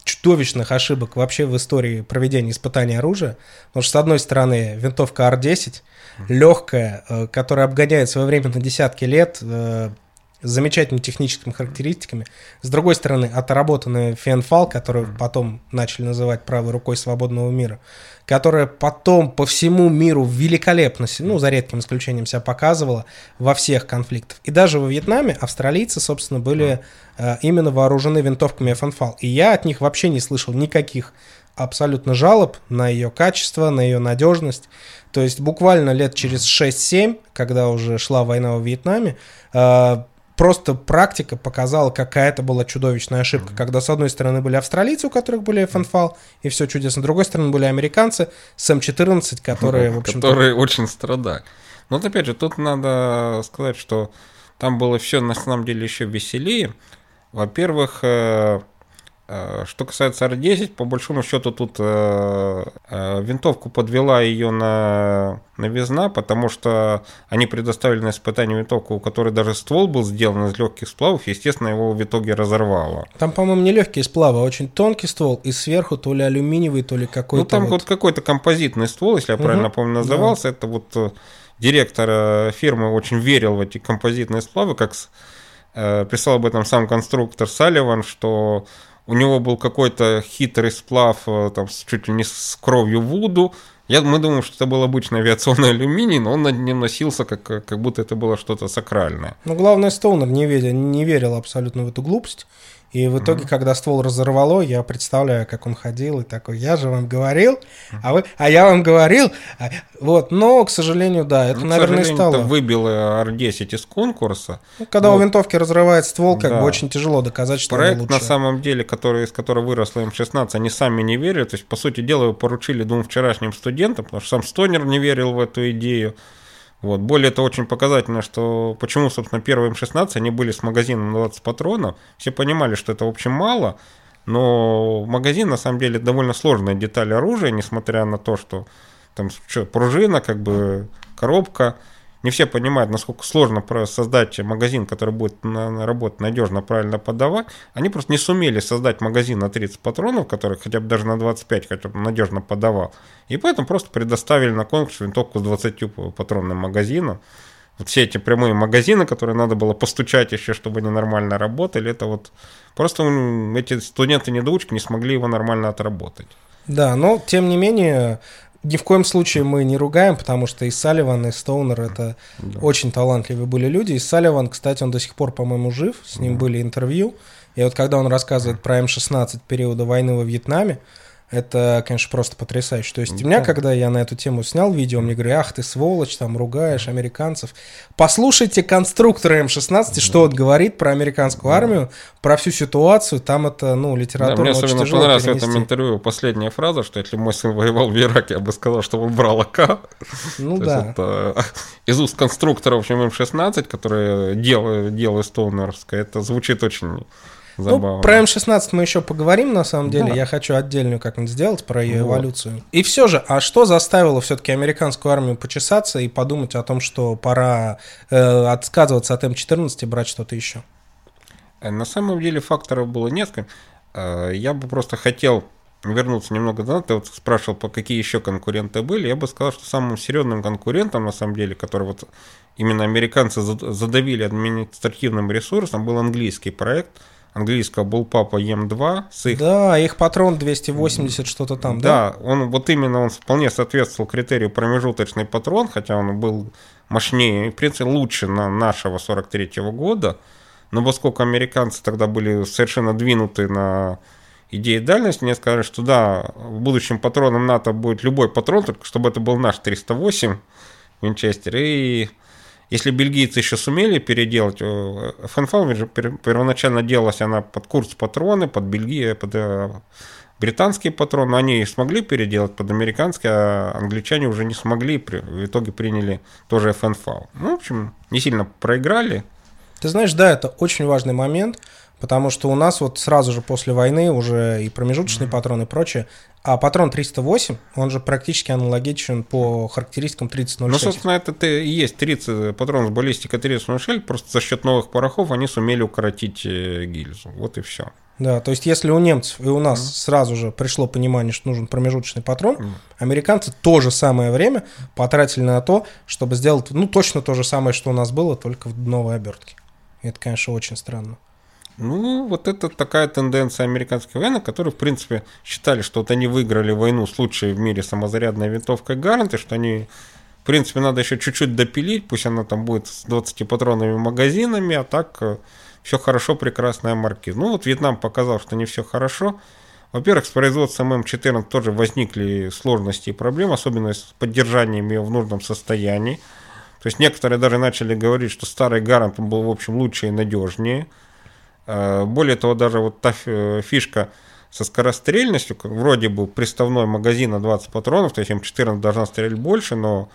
чудовищных ошибок вообще в истории проведения испытаний оружия. Потому что, с одной стороны, винтовка Р-10, легкая, э, которая обгоняет свое время на десятки лет, с замечательными техническими характеристиками. С другой стороны, отработанная фенфал, которую потом начали называть правой рукой свободного мира, которая потом по всему миру великолепно, ну, за редким исключением, себя показывала во всех конфликтах. И даже во Вьетнаме австралийцы, собственно, были э, именно вооружены винтовками фенфал. И я от них вообще не слышал никаких абсолютно жалоб на ее качество, на ее надежность. То есть буквально лет через 6-7, когда уже шла война во Вьетнаме, э, просто практика показала, какая это была чудовищная ошибка, mm-hmm. когда с одной стороны были австралийцы, у которых были FNFAL, и все чудесно, с другой стороны были американцы с М14, которые, в общем Которые очень страдали. Но вот опять же, тут надо сказать, что там было все на самом деле еще веселее. Во-первых, Э, что касается R10, по большому счету тут э, э, винтовку подвела ее на новизна, потому что они предоставили на испытание винтовку, у которой даже ствол был сделан из легких сплавов, естественно, его в итоге разорвало. Там, по-моему, не легкие сплавы, а очень тонкий ствол, и сверху то ли алюминиевый, то ли какой-то. Ну, там вот, вот какой-то композитный ствол, если я угу, правильно помню, назывался. Да. Это вот директор фирмы очень верил в эти композитные сплавы, как писал об этом сам конструктор Салливан, что у него был какой-то хитрый сплав э, там, чуть ли не с кровью Вуду. Я, мы думаем, что это был обычный авиационный алюминий, но он над ним носился, как, как будто это было что-то сакральное. Ну, главное, Стоунер не верил, не верил абсолютно в эту глупость. И в итоге, mm-hmm. когда ствол разорвало, я представляю, как он ходил и такой, я же вам говорил, а вы, а я вам говорил, а... вот, но, к сожалению, да, это, ну, наверное, стало. Это выбило R10 из конкурса. Ну, когда вот. у винтовки разрывает ствол, как да. бы очень тяжело доказать, что Проект, лучше. на самом деле, который, из которого выросла М16, они сами не верят, то есть, по сути дела, его поручили двум вчерашним студентам, потому что сам Стонер не верил в эту идею. Вот. Более того, очень показательно, что почему, собственно, первые М16, они были с магазином 20 патронов. Все понимали, что это, в общем, мало, но магазин, на самом деле, довольно сложная деталь оружия, несмотря на то, что там что, пружина, как бы коробка, не все понимают, насколько сложно создать магазин, который будет работать надежно, правильно подавать. Они просто не сумели создать магазин на 30 патронов, который хотя бы даже на 25 хотя бы надежно подавал. И поэтому просто предоставили на конкурс винтовку с 20 патронным магазином. Вот все эти прямые магазины, которые надо было постучать еще, чтобы они нормально работали, это вот просто эти студенты-недоучки не смогли его нормально отработать. Да, но тем не менее, ни в коем случае мы не ругаем, потому что и Салливан, и Стоунер это да. очень талантливые были люди. И Салливан, кстати, он до сих пор, по-моему, жив, с ним да. были интервью. И вот когда он рассказывает про М-16 периода войны во Вьетнаме, это, конечно, просто потрясающе. То есть да. меня, когда я на эту тему снял видео, мне говорят, ах ты сволочь, там ругаешь американцев. Послушайте конструктора М16, да. что он говорит про американскую да. армию, про всю ситуацию. Там это, ну, литературно да, Мне особенно понравилась перенести. в этом интервью последняя фраза, что если мой сын воевал в Ираке, я бы сказал, что он брал АК. Ну То да. это из уст конструктора, в общем, М16, который дело, дело Стоунерское, это звучит очень Забавно. Ну, про М16 мы еще поговорим, на самом деле. Да. Я хочу отдельную как-нибудь сделать про ее вот. эволюцию. И все же, а что заставило все-таки американскую армию почесаться и подумать о том, что пора э, отказываться от М14 и брать что-то еще? Э, на самом деле факторов было несколько. Э, я бы просто хотел вернуться немного назад, ты вот спрашивал, по какие еще конкуренты были, я бы сказал, что самым серьезным конкурентом, на самом деле, который вот именно американцы задавили административным ресурсом, был английский проект – английского был папа Ем2 с их... Да, их патрон 280 что-то там, да? Да, он вот именно он вполне соответствовал критерию промежуточный патрон, хотя он был мощнее, в принципе, лучше на нашего 43-го года, но поскольку американцы тогда были совершенно двинуты на идеи дальности, мне сказали, что да, в будущем патроном НАТО будет любой патрон, только чтобы это был наш 308 Винчестер, и если бельгийцы еще сумели переделать, ФНФ же первоначально делалась она под курс патроны, под Бельгию, под э, британские патроны, они смогли переделать под американские, а англичане уже не смогли, в итоге приняли тоже ФНФ. Ну, в общем, не сильно проиграли. Ты знаешь, да, это очень важный момент, потому что у нас вот сразу же после войны уже и промежуточные mm-hmm. патроны и прочее а патрон 308, он же практически аналогичен по характеристикам 3006. Ну, собственно, это и есть 30, патрон с баллистикой 3006, просто за счет новых порохов они сумели укоротить э, гильзу. Вот и все. Да, то есть если у немцев и у нас mm. сразу же пришло понимание, что нужен промежуточный патрон, mm. американцы то же самое время потратили на то, чтобы сделать, ну, точно то же самое, что у нас было, только в новой обертке. Это, конечно, очень странно. Ну, вот это такая тенденция американских военных, которые, в принципе, считали, что вот они выиграли войну с лучшей в мире самозарядной винтовкой Гарант, и что они, в принципе, надо еще чуть-чуть допилить, пусть она там будет с 20-патронными магазинами, а так э, все хорошо, прекрасная маркиз. Ну, вот Вьетнам показал, что не все хорошо. Во-первых, с производством М14 тоже возникли сложности и проблемы, особенно с поддержанием ее в нужном состоянии. То есть некоторые даже начали говорить, что старый Гарант был, в общем, лучше и надежнее. Э, более того, даже вот та фишка со скорострельностью, вроде бы приставной магазин на 20 патронов, то есть М14 должна стрелять больше, но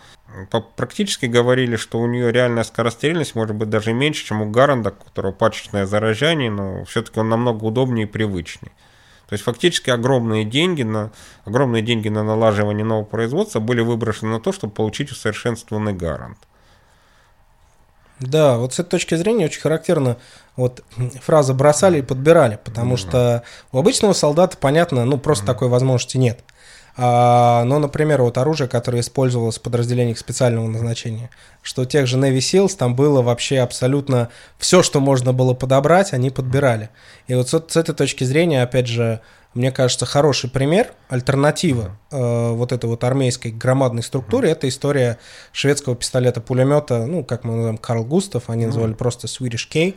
практически говорили, что у нее реальная скорострельность может быть даже меньше, чем у Гаранда, у которого пачечное заражение, но все-таки он намного удобнее и привычнее. То есть фактически огромные деньги на, огромные деньги на налаживание нового производства были выброшены на то, чтобы получить усовершенствованный гарант. Да, вот с этой точки зрения очень характерна вот фраза «бросали и подбирали», потому mm-hmm. что у обычного солдата, понятно, ну просто mm-hmm. такой возможности нет. А, но, например, вот оружие, которое использовалось в подразделениях специального назначения, что тех же Navy Seals там было вообще абсолютно все, что можно было подобрать, они подбирали. И вот с, с этой точки зрения, опять же, мне кажется, хороший пример, альтернатива э, вот этой вот армейской громадной структуре, это история шведского пистолета-пулемета, ну, как мы называем, Карл Густав, они называли просто Swedish K.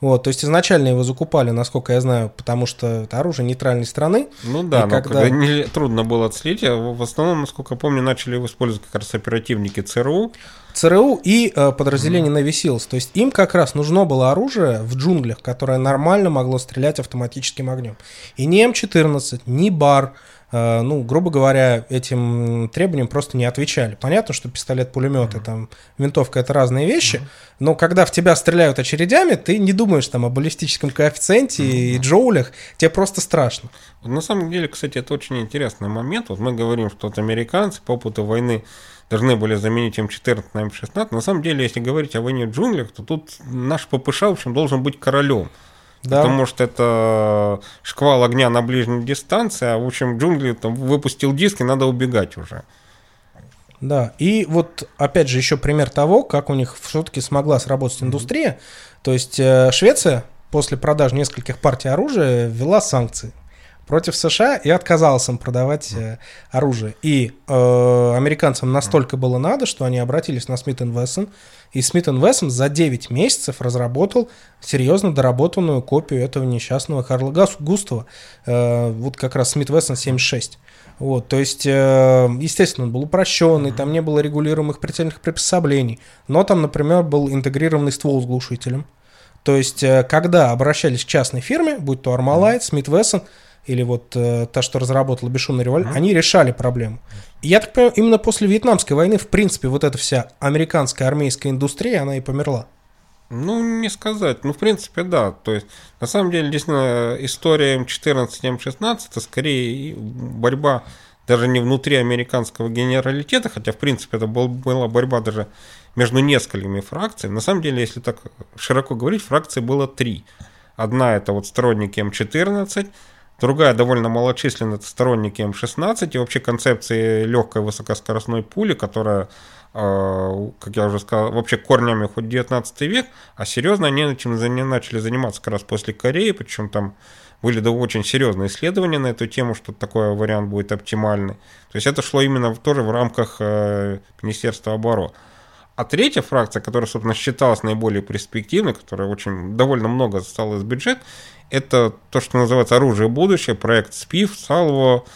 Вот, то есть изначально его закупали, насколько я знаю, потому что это оружие нейтральной страны. Ну да, но когда... когда не, трудно было отследить, а в основном, насколько я помню, начали его использовать как раз оперативники ЦРУ. ЦРУ и э, подразделение. Navy Seals. То есть им как раз нужно было оружие в джунглях, которое нормально могло стрелять автоматическим огнем. И ни М14, ни БАР, ну, грубо говоря, этим требованиям просто не отвечали. Понятно, что пистолет-пулемет и там винтовка это разные вещи, но когда в тебя стреляют очередями, ты не думаешь там о баллистическом коэффициенте и джоулях, тебе просто страшно. На самом деле, кстати, это очень интересный момент. Вот мы говорим, что вот американцы по опыту войны должны были заменить М14 на М16. На самом деле, если говорить о войне в джунглях, то тут наш ППШ, в общем, должен быть королем. Да. Потому что это шквал огня на ближней дистанции, а в общем джунгли там выпустил диск и надо убегать уже. Да, и вот опять же еще пример того, как у них все-таки смогла сработать индустрия. То есть э, Швеция после продажи нескольких партий оружия ввела санкции против США и отказалась им продавать э, оружие. И э, американцам настолько было надо, что они обратились на Смит Вессон, и Смит Вессон за 9 месяцев разработал серьезно доработанную копию этого несчастного Карла Густава. Э, вот как раз Смит Вессон 76. Вот, то есть, э, естественно, он был упрощенный, там не было регулируемых прицельных приспособлений, но там, например, был интегрированный ствол с глушителем. То есть, э, когда обращались к частной фирме, будь то Armalite, Смит Вессон, или вот э, та, что разработала бесшумный револьвер, mm-hmm. они решали проблему. И я так понимаю, именно после Вьетнамской войны, в принципе, вот эта вся американская армейская индустрия, она и померла. Ну, не сказать. Ну, в принципе, да. То есть, на самом деле, действительно, история М14, М16 это скорее борьба даже не внутри американского генералитета, хотя, в принципе, это был, была борьба даже между несколькими фракциями. На самом деле, если так широко говорить, фракций было три. Одна это вот сторонники М14, Другая довольно малочисленная, сторонники М16 и вообще концепции легкой высокоскоростной пули, которая, э, как я уже сказал, вообще корнями хоть 19 век, а серьезно они этим начали заниматься как раз после Кореи, причем там были да, очень серьезные исследования на эту тему, что такой вариант будет оптимальный. То есть это шло именно тоже в рамках э, Министерства обороны. А третья фракция, которая, собственно, считалась наиболее перспективной, которая очень довольно много стала из бюджета, это то, что называется оружие будущее, проект СПИФ, Салво,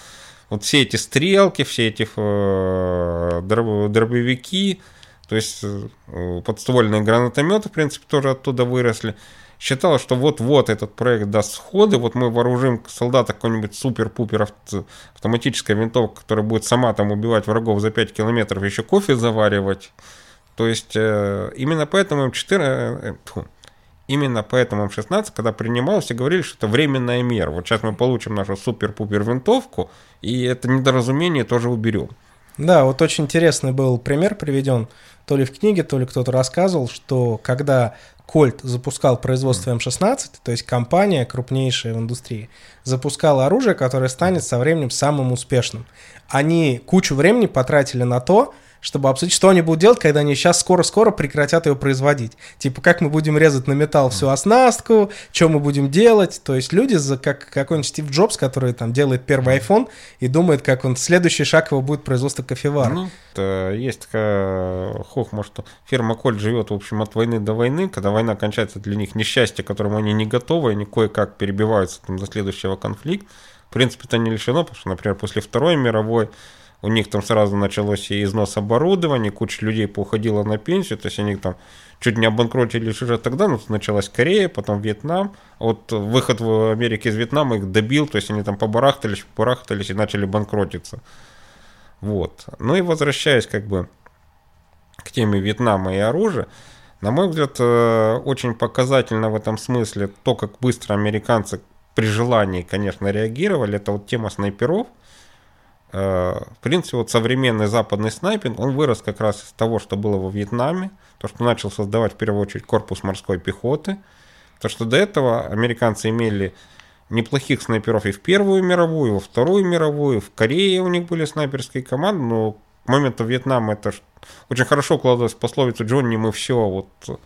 вот все эти стрелки, все эти э, дробовики, то есть э, подствольные гранатометы, в принципе, тоже оттуда выросли. Считалось, что вот-вот этот проект даст сходы, вот мы вооружим солдата какой-нибудь супер-пупер автоматической винтовкой, которая будет сама там убивать врагов за 5 километров, еще кофе заваривать. То есть э, именно поэтому М4, э, э, именно поэтому М16, когда принимал, все говорили, что это временная мера. Вот сейчас мы получим нашу супер-пупер винтовку, и это недоразумение тоже уберем. Да, вот очень интересный был пример приведен, то ли в книге, то ли кто-то рассказывал, что когда Кольт запускал производство М16, то есть компания крупнейшая в индустрии, запускала оружие, которое станет со временем самым успешным. Они кучу времени потратили на то, чтобы обсудить, что они будут делать, когда они сейчас скоро-скоро прекратят ее производить. Типа, как мы будем резать на металл всю оснастку, что мы будем делать. То есть люди, как какой-нибудь Стив Джобс, который там делает первый iPhone и думает, как он следующий шаг его будет производство кофевара. Ну, есть такая хохма, что фирма Коль живет, в общем, от войны до войны. Когда война кончается, для них несчастье, к которому они не готовы, они кое-как перебиваются там, до следующего конфликта. В принципе, это не лишено, потому что, например, после Второй мировой у них там сразу началось и износ оборудования, куча людей поуходила на пенсию, то есть они там чуть не обанкротились уже тогда, но началась Корея, потом Вьетнам. Вот выход в Америке из Вьетнама их добил, то есть они там побарахтались, побарахтались и начали банкротиться. Вот. Ну и возвращаясь как бы к теме Вьетнама и оружия, на мой взгляд, э, очень показательно в этом смысле то, как быстро американцы при желании, конечно, реагировали. Это вот тема снайперов – в принципе, вот современный западный снайпинг, он вырос как раз из того, что было во Вьетнаме, то, что начал создавать в первую очередь корпус морской пехоты, то, что до этого американцы имели неплохих снайперов и в Первую мировую, и во Вторую мировую, в Корее у них были снайперские команды, но к моменту Вьетнама это очень хорошо укладывалось в пословицу «Джонни, мы все вот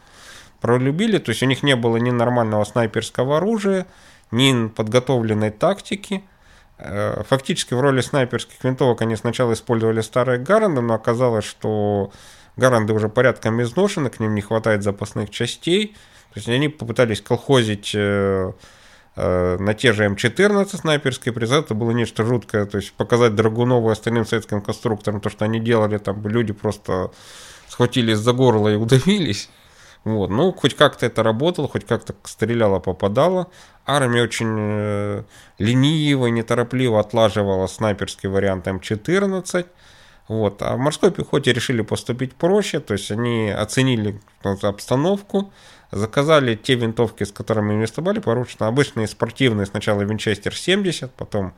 пролюбили», то есть у них не было ни нормального снайперского оружия, ни подготовленной тактики – Э, фактически в роли снайперских винтовок они сначала использовали старые Гаранды, но оказалось, что Гаранды уже порядком изношены, к ним не хватает запасных частей. То есть они попытались колхозить э, э, на те же М14 снайперские призы, это было нечто жуткое, то есть показать Драгунову и остальным советским конструкторам то, что они делали, там люди просто схватились за горло и удавились. Вот, ну, хоть как-то это работало, хоть как-то стреляло, попадало. Армия очень э, лениво, неторопливо отлаживала снайперский вариант М14. Вот. А в морской пехоте решили поступить проще, то есть они оценили обстановку, заказали те винтовки, с которыми инвестовали поручно, обычные спортивные, сначала Винчестер 70, потом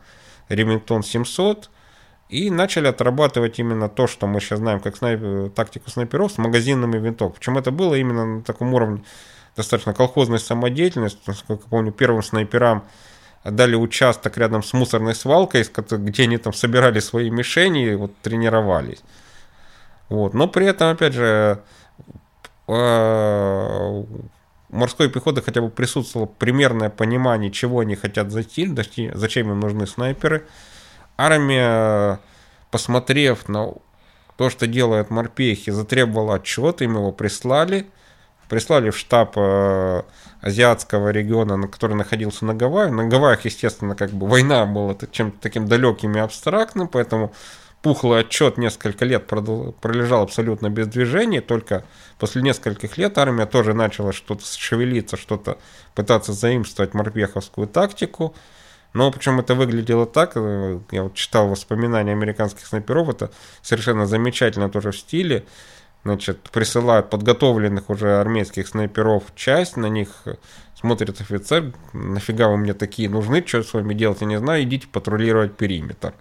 Ремингтон 700, и начали отрабатывать именно то, что мы сейчас знаем как снайп... тактику снайперов с магазинными винтовками. Причем это было именно на таком уровне достаточно колхозной самодеятельности, насколько помню, первым снайперам дали участок рядом с мусорной свалкой, где они там собирали свои мишени и вот тренировались. Вот. Но при этом, опять же, а, морской пехоты хотя бы присутствовало примерное понимание, чего они хотят зайти, зачем им нужны снайперы. Армия, посмотрев на то, что делают морпехи, затребовала отчет, им его прислали – прислали в штаб э, азиатского региона, на который находился на Гавайях. На Гавайях, естественно, как бы война была чем-то таким далеким и абстрактным, поэтому пухлый отчет несколько лет пролежал абсолютно без движения, только после нескольких лет армия тоже начала что-то шевелиться, что-то пытаться заимствовать морпеховскую тактику. Но причем это выглядело так, э, я вот читал воспоминания американских снайперов, это совершенно замечательно тоже в стиле значит, присылают подготовленных уже армейских снайперов часть, на них смотрит офицер, нафига вы мне такие нужны, что с вами делать, я не знаю, идите патрулировать периметр.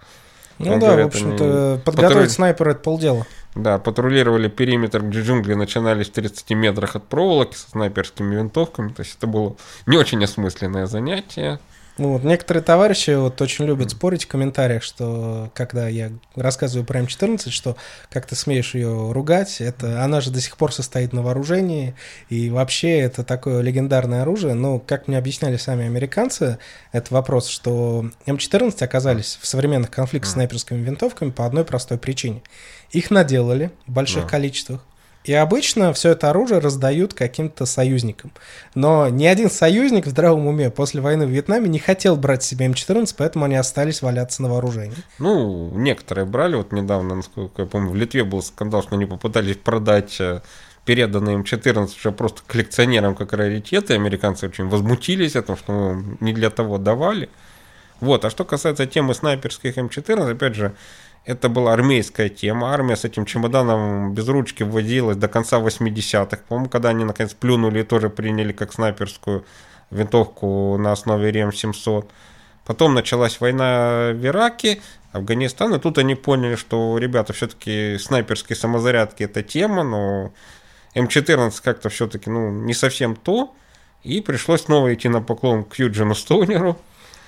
Ну Он да, говорит, в общем-то, подготовить патруль... снайпера это полдела. Да, патрулировали периметр, где джунгли начинались в 30 метрах от проволоки со снайперскими винтовками. То есть это было не очень осмысленное занятие. Ну, вот некоторые товарищи вот очень любят спорить в комментариях, что когда я рассказываю про М14, что как ты смеешь ее ругать, это она же до сих пор состоит на вооружении, и вообще это такое легендарное оружие. Но, как мне объясняли сами американцы, это вопрос, что М14 оказались в современных конфликтах с снайперскими винтовками по одной простой причине. Их наделали в больших количествах, и обычно все это оружие раздают каким-то союзникам. Но ни один союзник в здравом уме после войны в Вьетнаме не хотел брать себе М14, поэтому они остались валяться на вооружении. Ну, некоторые брали. Вот недавно, насколько я помню, в Литве был скандал, что они попытались продать э, переданные М14 уже просто коллекционерам как раритеты. Американцы очень возмутились о том, что не для того давали. Вот. А что касается темы снайперских М14, опять же, это была армейская тема. Армия с этим чемоданом без ручки вводилась до конца 80-х. По-моему, когда они наконец плюнули и тоже приняли как снайперскую винтовку на основе РЕМ-700. Потом началась война в Ираке, Афганистан, и тут они поняли, что, ребята, все-таки снайперские самозарядки это тема, но М14 как-то все-таки ну, не совсем то, и пришлось снова идти на поклон к Юджину Стоунеру,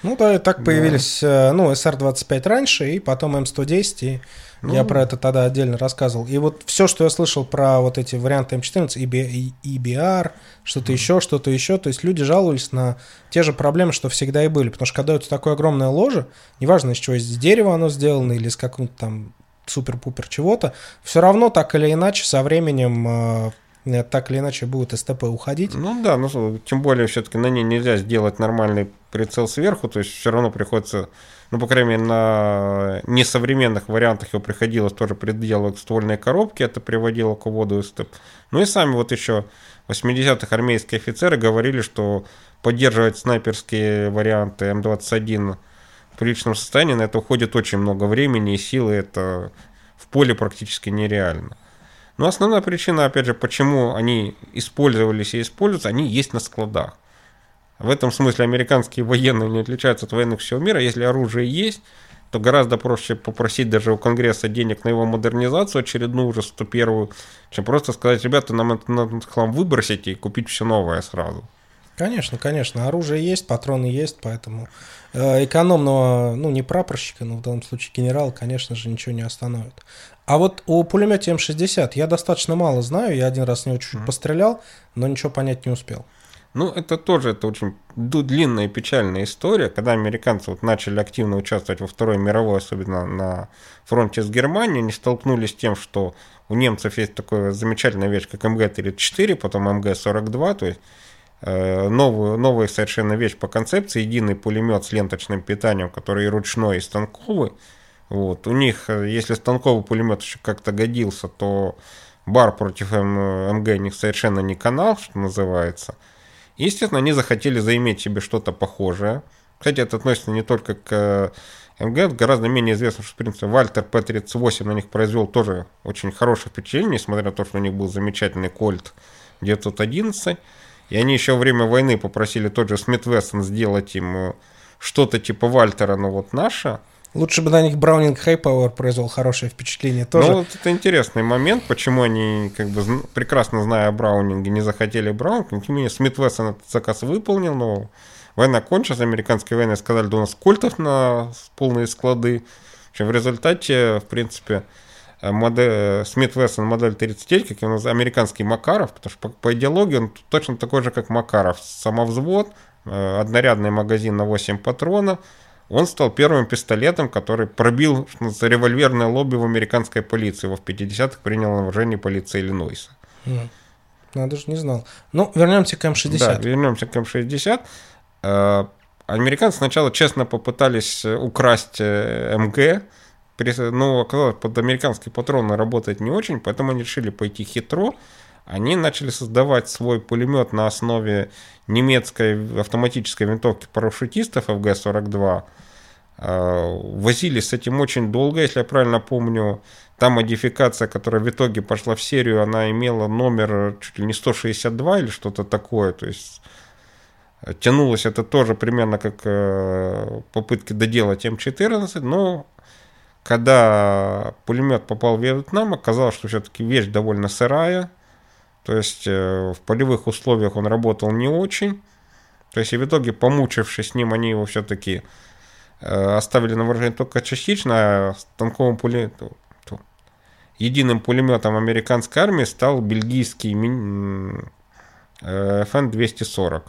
ну да, и так появились, да. Э, ну, SR-25 раньше, и потом М110, и ну, я про это тогда отдельно рассказывал. И вот все, что я слышал про вот эти варианты М14, EBR, что-то еще, что-то еще, то есть люди жаловались на те же проблемы, что всегда и были, потому что когда это такое огромное ложе, неважно, из чего, из дерева оно сделано или из какого-то там супер-пупер чего-то, все равно так или иначе со временем Э, так или иначе будет СТП уходить. Ну да, ну тем более все-таки на ней нельзя сделать нормальный прицел сверху, то есть все равно приходится, ну по крайней мере на несовременных вариантах его приходилось тоже приделывать ствольные коробки, это приводило к уводу СТП. Ну и сами вот еще 80-х армейские офицеры говорили, что поддерживать снайперские варианты М21 в приличном состоянии, на это уходит очень много времени и силы, это в поле практически нереально. Но основная причина, опять же, почему они использовались и используются, они есть на складах. В этом смысле американские военные не отличаются от военных всего мира. Если оружие есть, то гораздо проще попросить даже у Конгресса денег на его модернизацию очередную, уже 101 чем просто сказать, ребята, нам этот хлам выбросите и купить все новое сразу. Конечно, конечно. Оружие есть, патроны есть, поэтому э, экономного, ну, не прапорщика, но в данном случае генерал, конечно же, ничего не остановит. А вот о пулемете М60 я достаточно мало знаю, я один раз с него чуть-чуть mm-hmm. пострелял, но ничего понять не успел. Ну, это тоже это очень длинная и печальная история, когда американцы вот начали активно участвовать во Второй мировой, особенно на фронте с Германией, они столкнулись с тем, что у немцев есть такая замечательная вещь, как МГ-34, потом МГ-42, то есть э, новую, новая совершенно вещь по концепции, единый пулемет с ленточным питанием, который и ручной, и станковый, вот. У них, э, если станковый пулемет еще как-то годился, то бар против МГ них совершенно не канал, что называется. Естественно, они захотели заиметь себе что-то похожее. Кстати, это относится не только к МГ, гораздо менее известно, что, в принципе, Вальтер П-38 на них произвел тоже очень хорошее впечатление, несмотря на то, что у них был замечательный Кольт 911. И они еще во время войны попросили тот же Смит Вессон сделать им э, что-то типа Вальтера, но вот наше. Лучше бы на них Браунинг Хайпауэр произвел хорошее впечатление тоже. Ну, вот это интересный момент, почему они, как бы, прекрасно зная о Браунинге, не захотели Браунинг. Тем не менее, Смит Вессон этот заказ выполнил, но война кончилась, американская война, сказали, да у нас культов на полные склады. В, в результате, в принципе, модель, Смит Вессон модель 39, как его называют, американский Макаров, потому что по, по идеологии он точно такой же, как Макаров. Самовзвод, э, однорядный магазин на 8 патронов, он стал первым пистолетом, который пробил что револьверное лобби в американской полиции. Его в 50-х принял на вооружение полиция Иллинойса. Надо же, не знал. Ну, вернемся к М-60. Да, вернемся к М-60. Э, американцы сначала честно попытались украсть э, МГ, но оказалось, под американские патроны работать не очень, поэтому они решили пойти хитро. Они начали создавать свой пулемет на основе немецкой автоматической винтовки парашютистов ФГ-42. Э, возили с этим очень долго, если я правильно помню. Та модификация, которая в итоге пошла в серию, она имела номер чуть ли не 162 или что-то такое. То есть тянулось это тоже примерно как э, попытки доделать М14, но когда пулемет попал в Вьетнам, оказалось, что все-таки вещь довольно сырая, то есть э, в полевых условиях он работал не очень. То есть и в итоге, помучившись с ним, они его все-таки э, оставили на вооружение только частично, а станковым пулеметом, единым пулеметом американской армии стал бельгийский FN-240.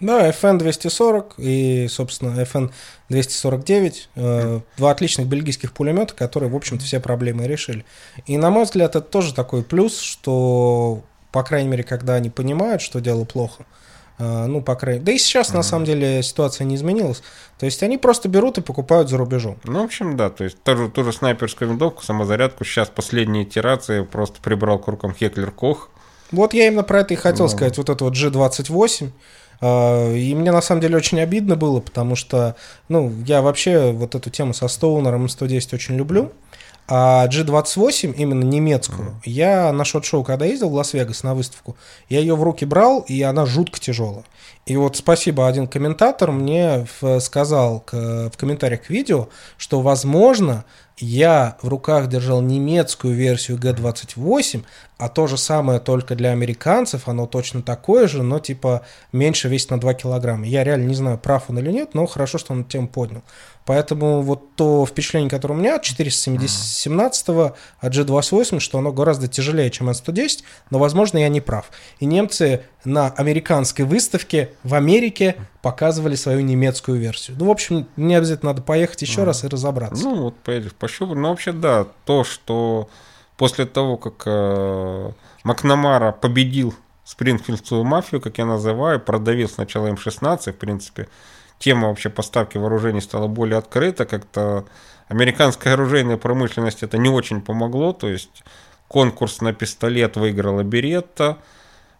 Да, FN-240 и, собственно, FN-249. Э, два отличных бельгийских пулемета, которые, в общем-то, все проблемы решили. И, на мой взгляд, это тоже такой плюс, что, по крайней мере, когда они понимают, что дело плохо, э, ну, по крайней Да и сейчас, на самом деле, ситуация не изменилась. То есть они просто берут и покупают за рубежом. Ну, в общем, да. То есть ту же, ту же снайперскую винтовку, самозарядку сейчас последние итерации просто прибрал к рукам Хеклер Кох. Вот я именно про это и хотел ну. сказать. Вот это вот G28. А, и мне на самом деле очень обидно было, потому что, ну, я вообще вот эту тему со Стоунером 110 очень люблю. А G28, именно немецкую, mm. я на SHOT Show, когда ездил в Лас-Вегас на выставку, я ее в руки брал, и она жутко тяжелая. И вот спасибо, один комментатор мне сказал в комментариях к видео, что, возможно, я в руках держал немецкую версию G28, а то же самое только для американцев, оно точно такое же, но типа меньше весит на 2 килограмма. Я реально не знаю, прав он или нет, но хорошо, что он тему поднял. Поэтому вот то впечатление, которое у меня от 417 от G28, что оно гораздо тяжелее, чем N110, но, возможно, я не прав. И немцы на американской выставке в Америке показывали свою немецкую версию. Ну, в общем, мне обязательно надо поехать еще раз и разобраться. Ну, вот поедешь, пощупать. Ну, вообще, да, то, что после того, как э, Макнамара победил Спрингфилдскую мафию, как я называю, продавил сначала М16, в принципе, тема вообще поставки вооружений стала более открыта, как-то американская оружейная промышленность это не очень помогло, то есть конкурс на пистолет выиграла Беретта,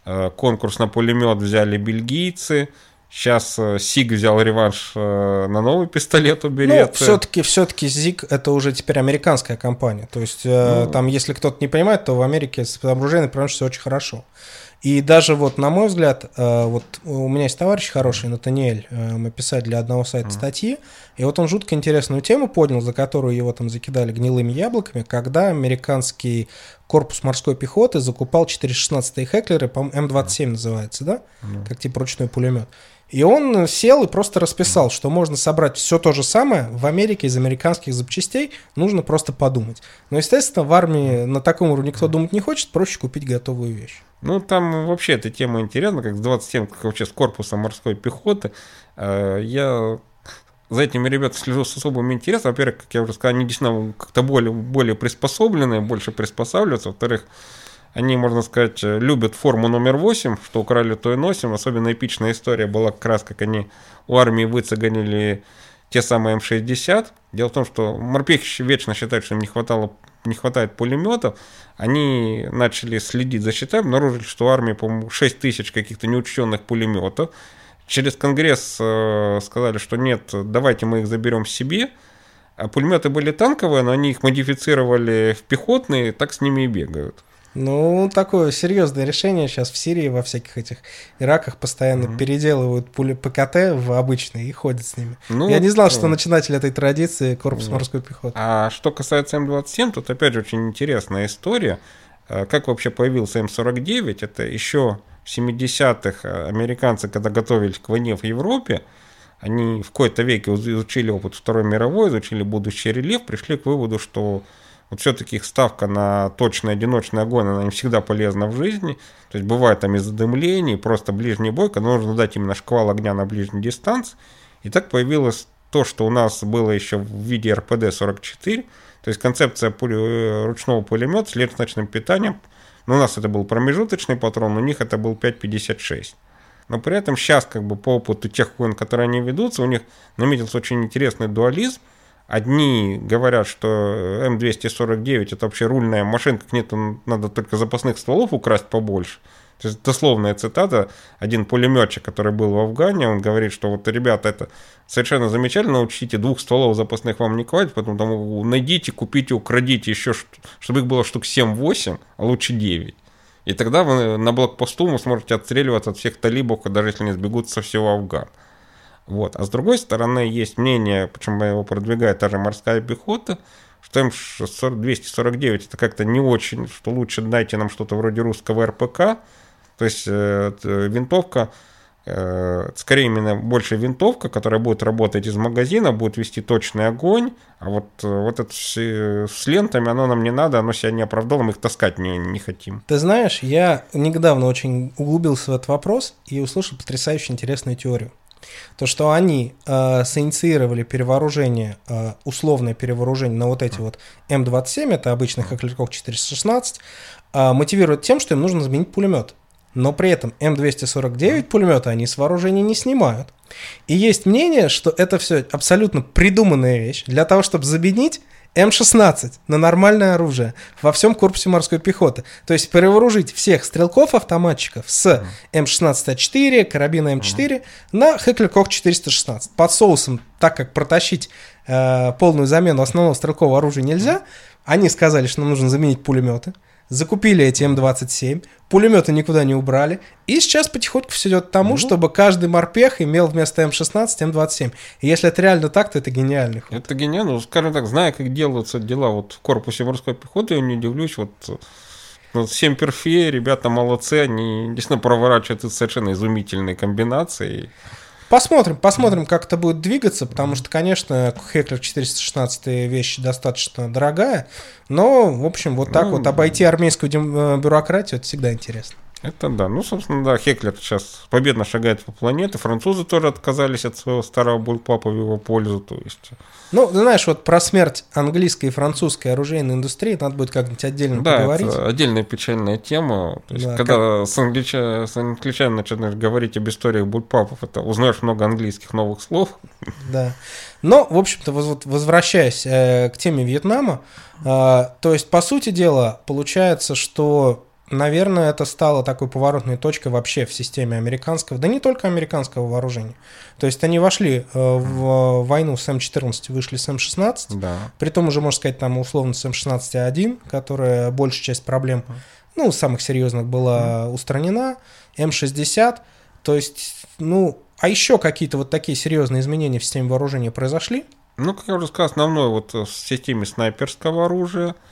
э, конкурс на пулемет взяли бельгийцы, Сейчас э, СИГ взял реванш э, на новый пистолет у Беретты. Ну, все-таки, все-таки ЗИГ это уже теперь американская компания. То есть, ну... там, если кто-то не понимает, то в Америке с оружейной промышленностью очень хорошо. И даже вот, на мой взгляд, э, вот у меня есть товарищ хороший, Натаниэль, э, мы писали для одного сайта статьи, и вот он жутко интересную тему поднял, за которую его там закидали гнилыми яблоками, когда американский корпус морской пехоты закупал 416-е Хеклеры, по-моему, М27 называется, да? Как типа ручной пулемет. И он сел и просто расписал, что можно собрать все то же самое в Америке из американских запчастей, нужно просто подумать. Но, естественно, в армии на таком уровне никто думать не хочет, проще купить готовую вещь. Ну, там вообще эта тема интересна, как с 27, как вообще с корпусом морской пехоты. Э, я за этими ребятами слежу с особым интересом. Во-первых, как я уже сказал, они действительно как-то более, более приспособленные, больше приспосабливаются. Во-вторых, они, можно сказать, любят форму номер 8, что украли, то и носим. Особенно эпичная история была как раз, как они у армии выцеганили те самые М60. Дело в том, что морпехи вечно считают, что им не, хватало, не хватает пулеметов. Они начали следить за счетами, обнаружили, что в армии, по-моему, 6 тысяч каких-то неучтенных пулеметов. Через Конгресс э, сказали, что нет, давайте мы их заберем себе. А пулеметы были танковые, но они их модифицировали в пехотные, так с ними и бегают. Ну, такое серьезное решение сейчас в Сирии во всяких этих Ираках постоянно mm-hmm. переделывают пули ПКТ в обычные и ходят с ними. Ну, Я не знал, что начинатель этой традиции корпус mm-hmm. морской пехоты. А что касается М27, тут опять же очень интересная история. Э, как вообще появился М49? Это еще в 70-х американцы, когда готовились к войне в Европе, они в какой-то веке изучили опыт Второй мировой, изучили будущий рельеф, пришли к выводу, что вот все-таки их ставка на точный одиночный огонь, она не всегда полезна в жизни. То есть бывает там из задымлений, просто ближний бой, когда нужно дать именно шквал огня на ближней дистанции. И так появилось то, что у нас было еще в виде РПД-44, то есть концепция пули, э, ручного пулемета с ленточным питанием. Но у нас это был промежуточный патрон, у них это был 5,56. Но при этом сейчас, как бы по опыту тех войн, которые они ведутся, у них наметился очень интересный дуализм – Одни говорят, что М249 это вообще рульная машинка, к ней надо только запасных стволов украсть побольше. То есть дословная цитата, один пулеметчик, который был в Афгане, он говорит, что вот, ребята, это совершенно замечательно, учтите, двух стволов запасных вам не хватит, поэтому там найдите, купите, украдите еще, чтобы их было штук 7-8, а лучше 9. И тогда вы на блокпосту вы сможете отстреливаться от всех талибов, даже если они сбегут со всего Афгана. Вот. А с другой стороны, есть мнение, почему его продвигает та же морская пехота, что М249 это как-то не очень, что лучше дайте нам что-то вроде русского РПК, то есть э, винтовка, э, скорее именно больше винтовка, которая будет работать из магазина, будет вести точный огонь, а вот, э, вот это с, с лентами оно нам не надо, оно себя не оправдало, мы их таскать не, не хотим. Ты знаешь, я недавно очень углубился в этот вопрос и услышал потрясающе интересную теорию. То, что они э, синициировали перевооружение, э, условное перевооружение на вот эти вот М27, это обычный Хохляков 416, э, мотивирует тем, что им нужно заменить пулемет. Но при этом М249 пулемета они с вооружения не снимают. И есть мнение, что это все абсолютно придуманная вещь для того, чтобы заменить М-16 на нормальное оружие во всем корпусе морской пехоты. То есть перевооружить всех стрелков-автоматчиков с М-16А4, карабина М4 на Хеклер Кох 416. Под соусом, так как протащить э, полную замену основного стрелкового оружия нельзя, они сказали, что нам нужно заменить пулеметы закупили эти М27, пулеметы никуда не убрали, и сейчас потихоньку все идет к тому, ну, чтобы каждый морпех имел вместо М16 М27. И если это реально так, то это гениальный ход. Это гениально, ну, скажем так, зная, как делаются дела вот в корпусе морской пехоты, я не удивлюсь, вот ну, всем перфе, ребята молодцы, они действительно проворачивают совершенно изумительные комбинации. Посмотрим, посмотрим, как это будет двигаться, потому что, конечно, Хеклер 416 вещь достаточно дорогая, но, в общем, вот так ну, вот обойти армейскую э, бюрократию, это всегда интересно. Это да. Ну, собственно, да, Хеклер сейчас победно шагает по планете. Французы тоже отказались от своего старого бульпапа в его пользу. То есть... Ну, знаешь, вот про смерть английской и французской оружейной индустрии надо будет как-нибудь отдельно да, поговорить. Это отдельная печальная тема. То есть, да, когда как... с, англича... с англичанами начинаешь говорить об историях бульпапов, это узнаешь много английских новых слов. Да. Но, в общем-то, возвращаясь э, к теме Вьетнама, э, то есть, по сути дела, получается, что Наверное, это стало такой поворотной точкой вообще в системе американского, да не только американского вооружения. То есть они вошли э, в войну с М14, вышли с М16, да. при том уже, можно сказать, там условно с М16А1, которая большая часть проблем, ну, самых серьезных была устранена, М60, то есть, ну, а еще какие-то вот такие серьезные изменения в системе вооружения произошли? Ну, как я уже сказал, основное вот в системе снайперского оружия –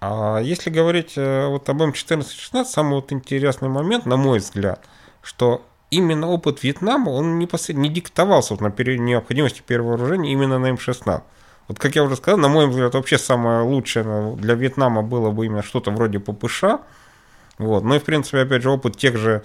а если говорить э, вот об М14-16, самый вот интересный момент, на мой взгляд, что именно опыт Вьетнама, он непосредственно не диктовался вот на необходимости перевооружения именно на М16. Вот как я уже сказал, на мой взгляд, вообще самое лучшее для Вьетнама было бы именно что-то вроде ППШ. Вот. Ну и, в принципе, опять же, опыт тех же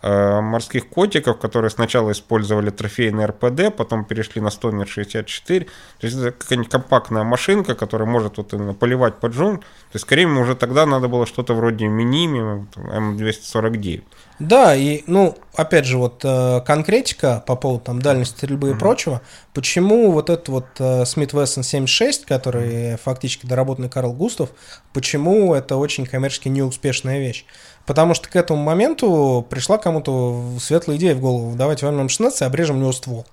морских котиков, которые сначала использовали трофейный РПД, потом перешли на Стомер 64. То есть это какая-нибудь компактная машинка, которая может вот именно поливать под джун. То есть, скорее уже тогда надо было что-то вроде Миними М249. Да, и, ну, опять же, вот э, конкретика по поводу там дальности стрельбы mm-hmm. и прочего, почему вот этот вот э, Смит Вессон 76, который фактически доработанный Карл Густав, почему это очень коммерчески неуспешная вещь? Потому что к этому моменту пришла кому-то светлая идея в голову, давайте возьмем 16 и обрежем у него ствол.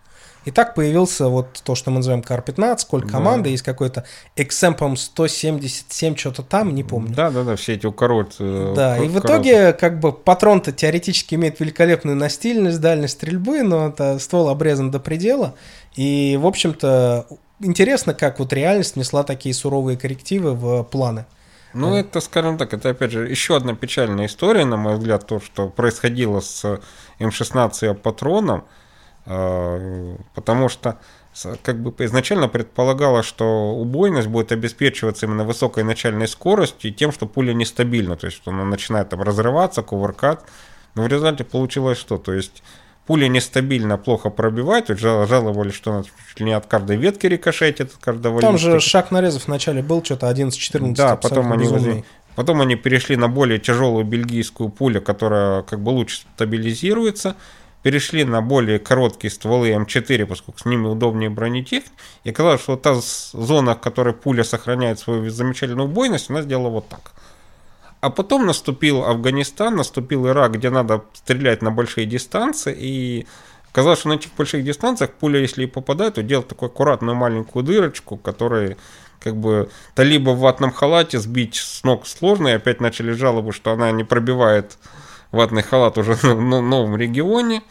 И так появился вот то, что мы называем КАР-15, сколько да. есть какой-то XM, 177, что-то там, не помню. Да, да, да, все эти укорот. Э, да, и в итоге, как бы, патрон-то теоретически имеет великолепную настильность, дальность стрельбы, но это ствол обрезан до предела. И, в общем-то, интересно, как вот реальность внесла такие суровые коррективы в планы. Ну, это, скажем так, это, опять же, еще одна печальная история, на мой взгляд, то, что происходило с М16 патроном. А, потому что как бы изначально предполагалось, что убойность будет обеспечиваться именно высокой начальной скоростью и тем, что пуля нестабильна, то есть что она начинает там разрываться, кувыркать, но в результате получилось что? То есть пуля нестабильно, плохо пробивает, жаловали, что она чуть ли не от каждой ветки рикошетит, от каждого Там же шаг нарезов вначале был что-то 11-14. Да, потом они, возле, потом они перешли на более тяжелую бельгийскую пулю, которая как бы лучше стабилизируется, перешли на более короткие стволы М4, поскольку с ними удобнее бронетехника. И оказалось, что та зона, в которой пуля сохраняет свою замечательную убойность, она сделала вот так. А потом наступил Афганистан, наступил Ирак, где надо стрелять на большие дистанции, и оказалось, что на этих больших дистанциях пуля, если и попадает, то делает такую аккуратную маленькую дырочку, которая как бы талиба в ватном халате сбить с ног сложно, и опять начали жалобы, что она не пробивает ватный халат уже в новом регионе.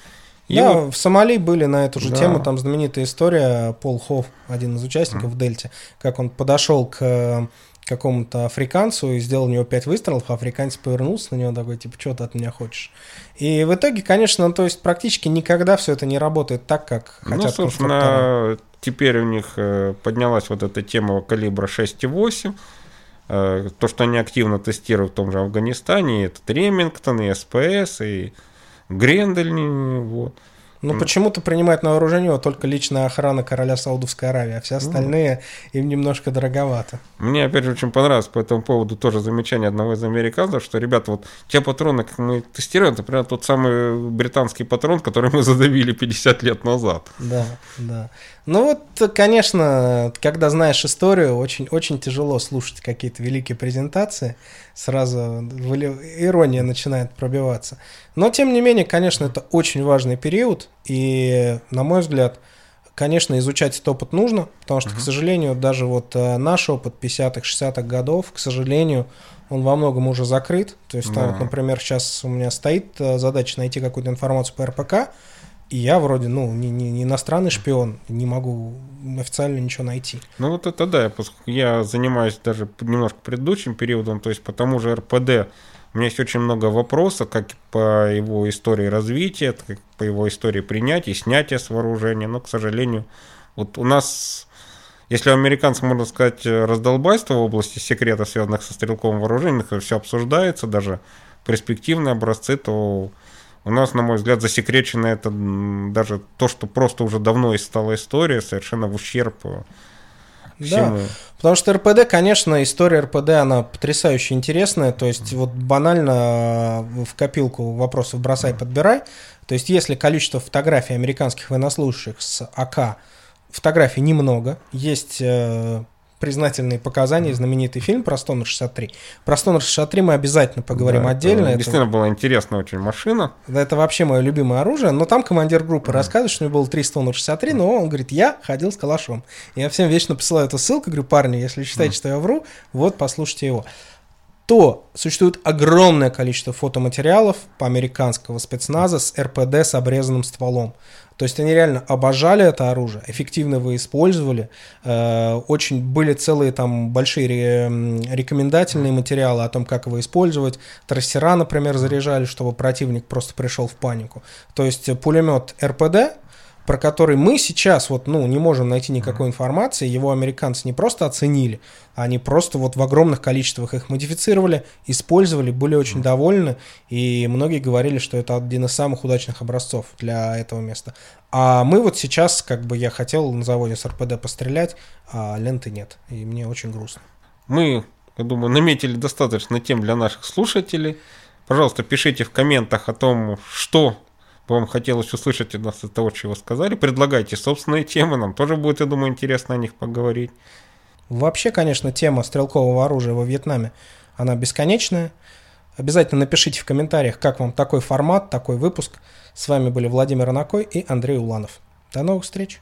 И да, вот... в Сомали были на эту же да. тему, там знаменитая история, Пол Хофф, один из участников mm. в Дельте, как он подошел к э, какому-то африканцу и сделал у него пять выстрелов, а африканец повернулся на него такой, типа, что ты от меня хочешь? И в итоге, конечно, то есть практически никогда все это не работает так, как ну, хотят Ну, собственно, теперь у них э, поднялась вот эта тема калибра 6,8, Э, то, что они активно тестируют в том же Афганистане, это Ремингтон, и СПС, и Грендель, вот. Но почему-то принимает на вооружение только личная охрана короля Саудовской Аравии, а все остальные mm. им немножко дороговато. Мне, опять же, очень понравилось по этому поводу тоже замечание одного из американцев, что, ребята, вот те патроны, как мы тестируем, это прям тот самый британский патрон, который мы задавили 50 лет назад. Да, да. Ну вот, конечно, когда знаешь историю, очень, очень тяжело слушать какие-то великие презентации. Сразу ирония начинает пробиваться. Но, тем не менее, конечно, это очень важный период. И, на мой взгляд, конечно, изучать этот опыт нужно, потому что, uh-huh. к сожалению, даже вот э, наш опыт 50-х, 60-х годов, к сожалению, он во многом уже закрыт. То есть, там, вот, например, сейчас у меня стоит э, задача найти какую-то информацию по РПК, и я вроде, ну, не, не, не иностранный шпион, не могу официально ничего найти. Ну вот это да, поскольку я занимаюсь даже немножко предыдущим периодом, то есть по тому же РПД у меня есть очень много вопросов, как по его истории развития, как по его истории принятия, снятия с вооружения, но, к сожалению, вот у нас, если у американцев, можно сказать, раздолбайство в области секретов, связанных со стрелковым вооружением, все обсуждается, даже перспективные образцы, то у нас, на мой взгляд, засекречено это даже то, что просто уже давно и стала история, совершенно в ущерб всему. Да, потому что РПД, конечно, история РПД, она потрясающе интересная. То есть, вот банально э, в копилку вопросов бросай, подбирай. То есть, если количество фотографий американских военнослужащих с АК фотографий немного, есть э, признательные показания, знаменитый фильм про Стонер 63. Про Стонер 63 мы обязательно поговорим да, отдельно. Это, действительно была интересная очень машина. Это вообще мое любимое оружие, но там командир группы mm. рассказывает, что у него было 3 Стонер 63, но он говорит, я ходил с калашом. Я всем вечно посылаю эту ссылку, говорю, парни, если считаете, mm. что я вру, вот послушайте его то существует огромное количество фотоматериалов по американского спецназа с РПД с обрезанным стволом. То есть они реально обожали это оружие, эффективно его использовали. Э, очень были целые там большие рекомендательные материалы о том, как его использовать. Трассера, например, заряжали, чтобы противник просто пришел в панику. То есть пулемет РПД про который мы сейчас вот, ну, не можем найти никакой информации, его американцы не просто оценили, они просто вот в огромных количествах их модифицировали, использовали, были очень довольны, и многие говорили, что это один из самых удачных образцов для этого места. А мы вот сейчас, как бы я хотел на заводе с РПД пострелять, а ленты нет, и мне очень грустно. Мы, я думаю, наметили достаточно тем для наших слушателей. Пожалуйста, пишите в комментах о том, что вам хотелось услышать от нас из того, чего сказали. Предлагайте собственные темы, нам тоже будет, я думаю, интересно о них поговорить. Вообще, конечно, тема стрелкового оружия во Вьетнаме, она бесконечная. Обязательно напишите в комментариях, как вам такой формат, такой выпуск. С вами были Владимир Анакой и Андрей Уланов. До новых встреч!